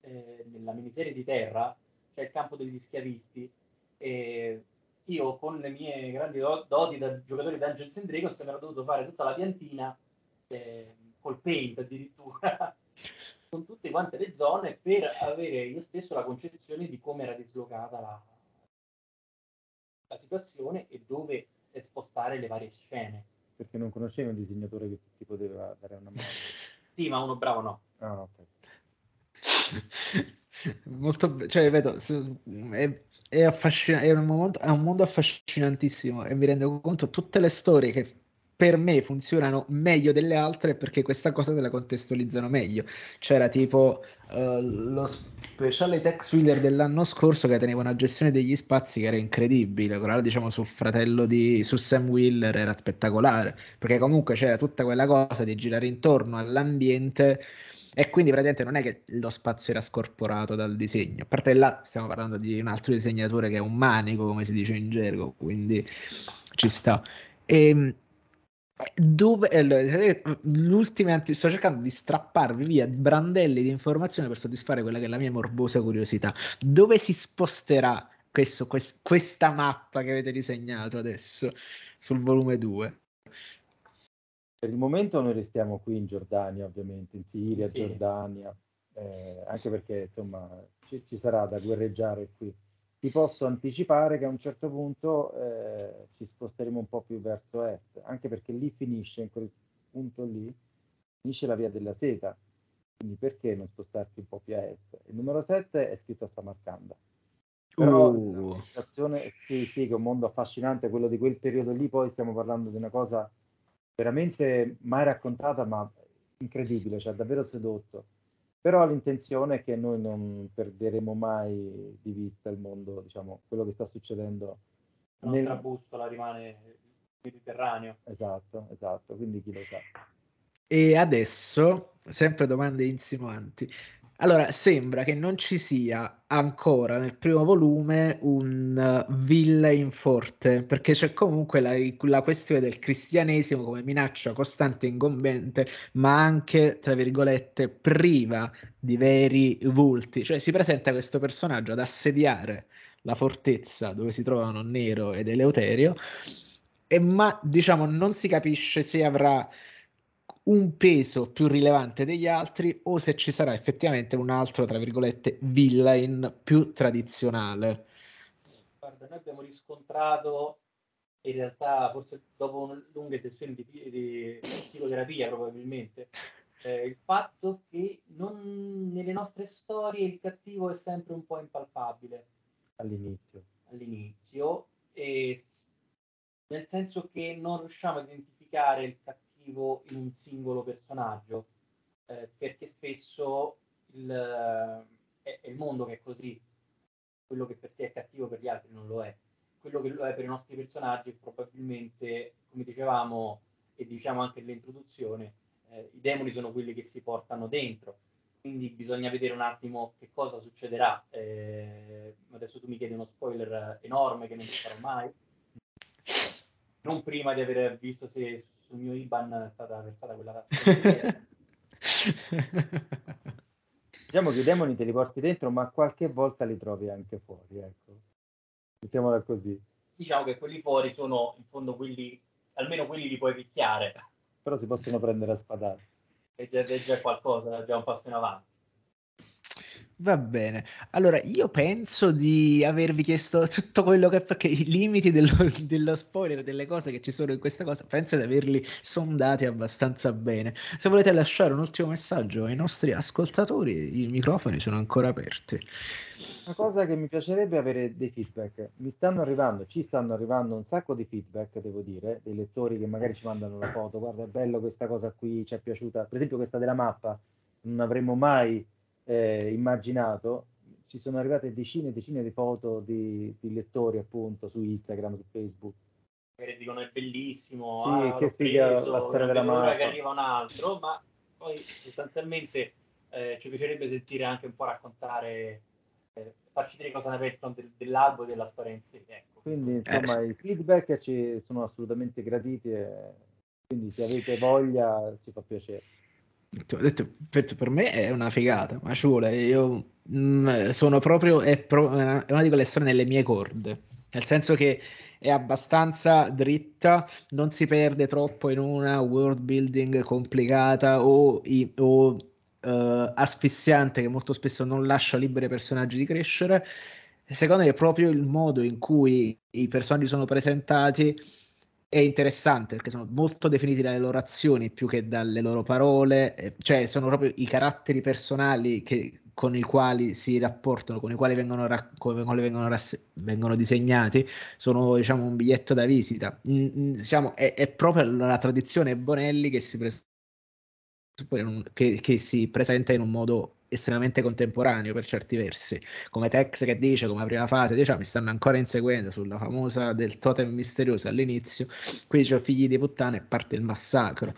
eh, nella miniserie di Terra, c'è il campo degli schiavisti, e io con le mie grandi doti da giocatore di Dungeons and Dragons mi ero dovuto fare tutta la piantina eh, col paint addirittura con tutte quante le zone per avere io stesso la concezione di come era dislocata la, la situazione e dove spostare le varie scene perché non conoscevi un disegnatore che ti poteva dare una mano. sì, ma uno bravo no. Ah, ok. Molto, cioè, vedo, è, è, affascinante, è un, mondo, è un mondo affascinantissimo e mi rendo conto tutte le storie che per me funzionano meglio delle altre perché questa cosa te la contestualizzano meglio. C'era tipo uh, lo speciale Tex Wheeler dell'anno scorso che teneva una gestione degli spazi che era incredibile. Quella diciamo sul fratello di su Sam Wheeler era spettacolare perché comunque c'era tutta quella cosa di girare intorno all'ambiente. E quindi praticamente non è che lo spazio era scorporato dal disegno. A parte là stiamo parlando di un altro disegnatore che è un manico, come si dice in gergo, quindi ci sta. E, dove l'ultima sto cercando di strapparvi via brandelli di informazioni per soddisfare quella che è la mia morbosa curiosità. Dove si sposterà questo, quest, questa mappa che avete disegnato adesso sul volume 2 per il momento noi restiamo qui in Giordania ovviamente in Siria, sì. Giordania eh, anche perché insomma ci, ci sarà da guerreggiare qui ti posso anticipare che a un certo punto eh, ci sposteremo un po' più verso est, anche perché lì finisce, in quel punto lì, finisce la via della seta. Quindi perché non spostarsi un po' più a est? Il numero 7 è scritto a Samarcanda. Però uh. la sì, sì, che è un mondo affascinante, quello di quel periodo lì, poi stiamo parlando di una cosa veramente mai raccontata, ma incredibile, cioè davvero sedotto però l'intenzione è che noi non perderemo mai di vista il mondo, diciamo, quello che sta succedendo. La nostra nel... bussola rimane Mediterraneo. Esatto, esatto, quindi chi lo sa. E adesso, sempre domande insinuanti, allora, sembra che non ci sia ancora nel primo volume un uh, villain forte, perché c'è comunque la, la, questione del cristianesimo come minaccia costante e ingombente, ma anche, tra virgolette, priva di veri volti. Cioè si presenta questo personaggio ad assediare la fortezza dove si trovano Nero ed Eleuterio, e, ma diciamo non si capisce se avrà un peso più rilevante degli altri o se ci sarà effettivamente un altro, tra virgolette, villain più tradizionale. Guarda, noi abbiamo riscontrato in realtà, forse dopo lunghe sessioni di, di psicoterapia probabilmente, eh, il fatto che non, nelle nostre storie il cattivo è sempre un po' impalpabile. All'inizio. All'inizio, e, nel senso che non riusciamo a identificare il cattivo cattivo in un singolo personaggio, eh, perché spesso il, eh, è, è il mondo che è così, quello che per te è cattivo per gli altri non lo è, quello che lo è per i nostri personaggi probabilmente, come dicevamo e diciamo anche nell'introduzione, eh, i demoni sono quelli che si portano dentro, quindi bisogna vedere un attimo che cosa succederà. Eh, adesso tu mi chiedi uno spoiler enorme che non ci farò mai, non prima di aver visto se sul mio IBAN è stata versata quella diciamo che i demoni te li porti dentro, ma qualche volta li trovi anche fuori, ecco. Mettiamola così. Diciamo che quelli fuori sono in fondo quelli, almeno quelli li puoi picchiare. Però si possono prendere a spadare. È già, è già qualcosa, è già un passo in avanti. Va bene. Allora, io penso di avervi chiesto tutto quello che perché i limiti dello, dello spoiler, delle cose che ci sono in questa cosa, penso di averli sondati abbastanza bene. Se volete lasciare un ultimo messaggio ai nostri ascoltatori, i microfoni sono ancora aperti. Una cosa che mi piacerebbe avere dei feedback. Mi stanno arrivando, ci stanno arrivando un sacco di feedback, devo dire, dei lettori che magari ci mandano la foto. Guarda, è bello questa cosa qui, ci è piaciuta. Per esempio questa della mappa, non avremmo mai eh, immaginato, ci sono arrivate decine e decine di foto di, di, lettori appunto su Instagram, su Facebook. Che dicono è bellissimo, sì, ah, che figa preso, la storia della mappa. che arriva un altro, ma poi sostanzialmente eh, ci piacerebbe sentire anche un po' raccontare, eh, farci dire cosa ne pensano del, dell'albo e della storia in sé. Ecco, quindi insomma i feedback ci sono assolutamente graditi e quindi se avete voglia ci fa piacere. Ho detto, per, me è una figata, ma ci vuole. Io mh, mm, sono proprio, è, pro, è una di quelle storie nelle mie corde, nel senso che è abbastanza dritta, non si perde troppo in una world building complicata o, i, o uh, asfissiante che molto spesso non lascia liberi i personaggi di crescere. Secondo me è proprio il modo in cui i personaggi sono presentati è interessante perché sono molto definiti dalle loro azioni più che dalle loro parole, eh, cioè sono proprio i caratteri personali che, con i quali si rapportano, con i quali vengono, rac- vengono, rass- vengono disegnati, sono diciamo un biglietto da visita. Diciamo, è, è, proprio la tradizione Bonelli che si, pres- che, che si presenta in un modo estremamente contemporaneo per certi versi, come Tex che dice come prima fase, diciamo, mi stanno ancora inseguendo sulla famosa del totem misterioso all'inizio, qui c'ho figli di puttana e parte il massacro.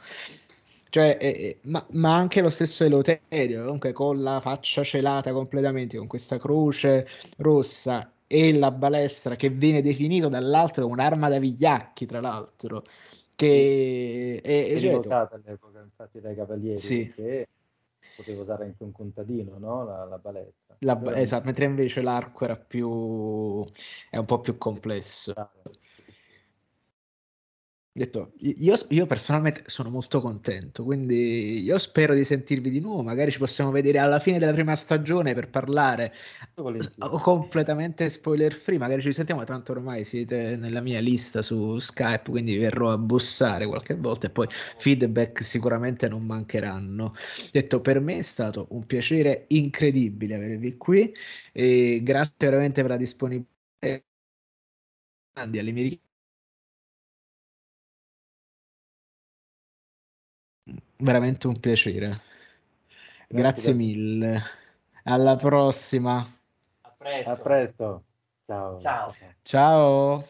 Cioè, eh, ma, ma, anche lo stesso Eloterio, comunque con la faccia celata completamente, con questa croce rossa e la balestra che viene definito dall'altro un'arma da vigliacchi, tra l'altro, che è, è, è usata all'epoca infatti dai cavalieri, sì. che poteva usare anche un contadino, no? La, la balestra. La, esatto, mentre invece l'arco era più... è un po' più complesso. Detto, io, io, personalmente sono molto contento, quindi io spero di sentirvi di nuovo, magari ci possiamo vedere alla fine della prima stagione per parlare completamente spoiler free, magari ci sentiamo, tanto ormai siete nella mia lista su Skype, quindi verrò a bussare qualche volta e poi feedback sicuramente non mancheranno. Detto, per me è stato un piacere incredibile avervi qui e grazie veramente per la disponibilità. Alle mie veramente un piacere. Grazie, Grazie mille. Alla prossima. A presto. A presto. Ciao. Ciao. Ciao.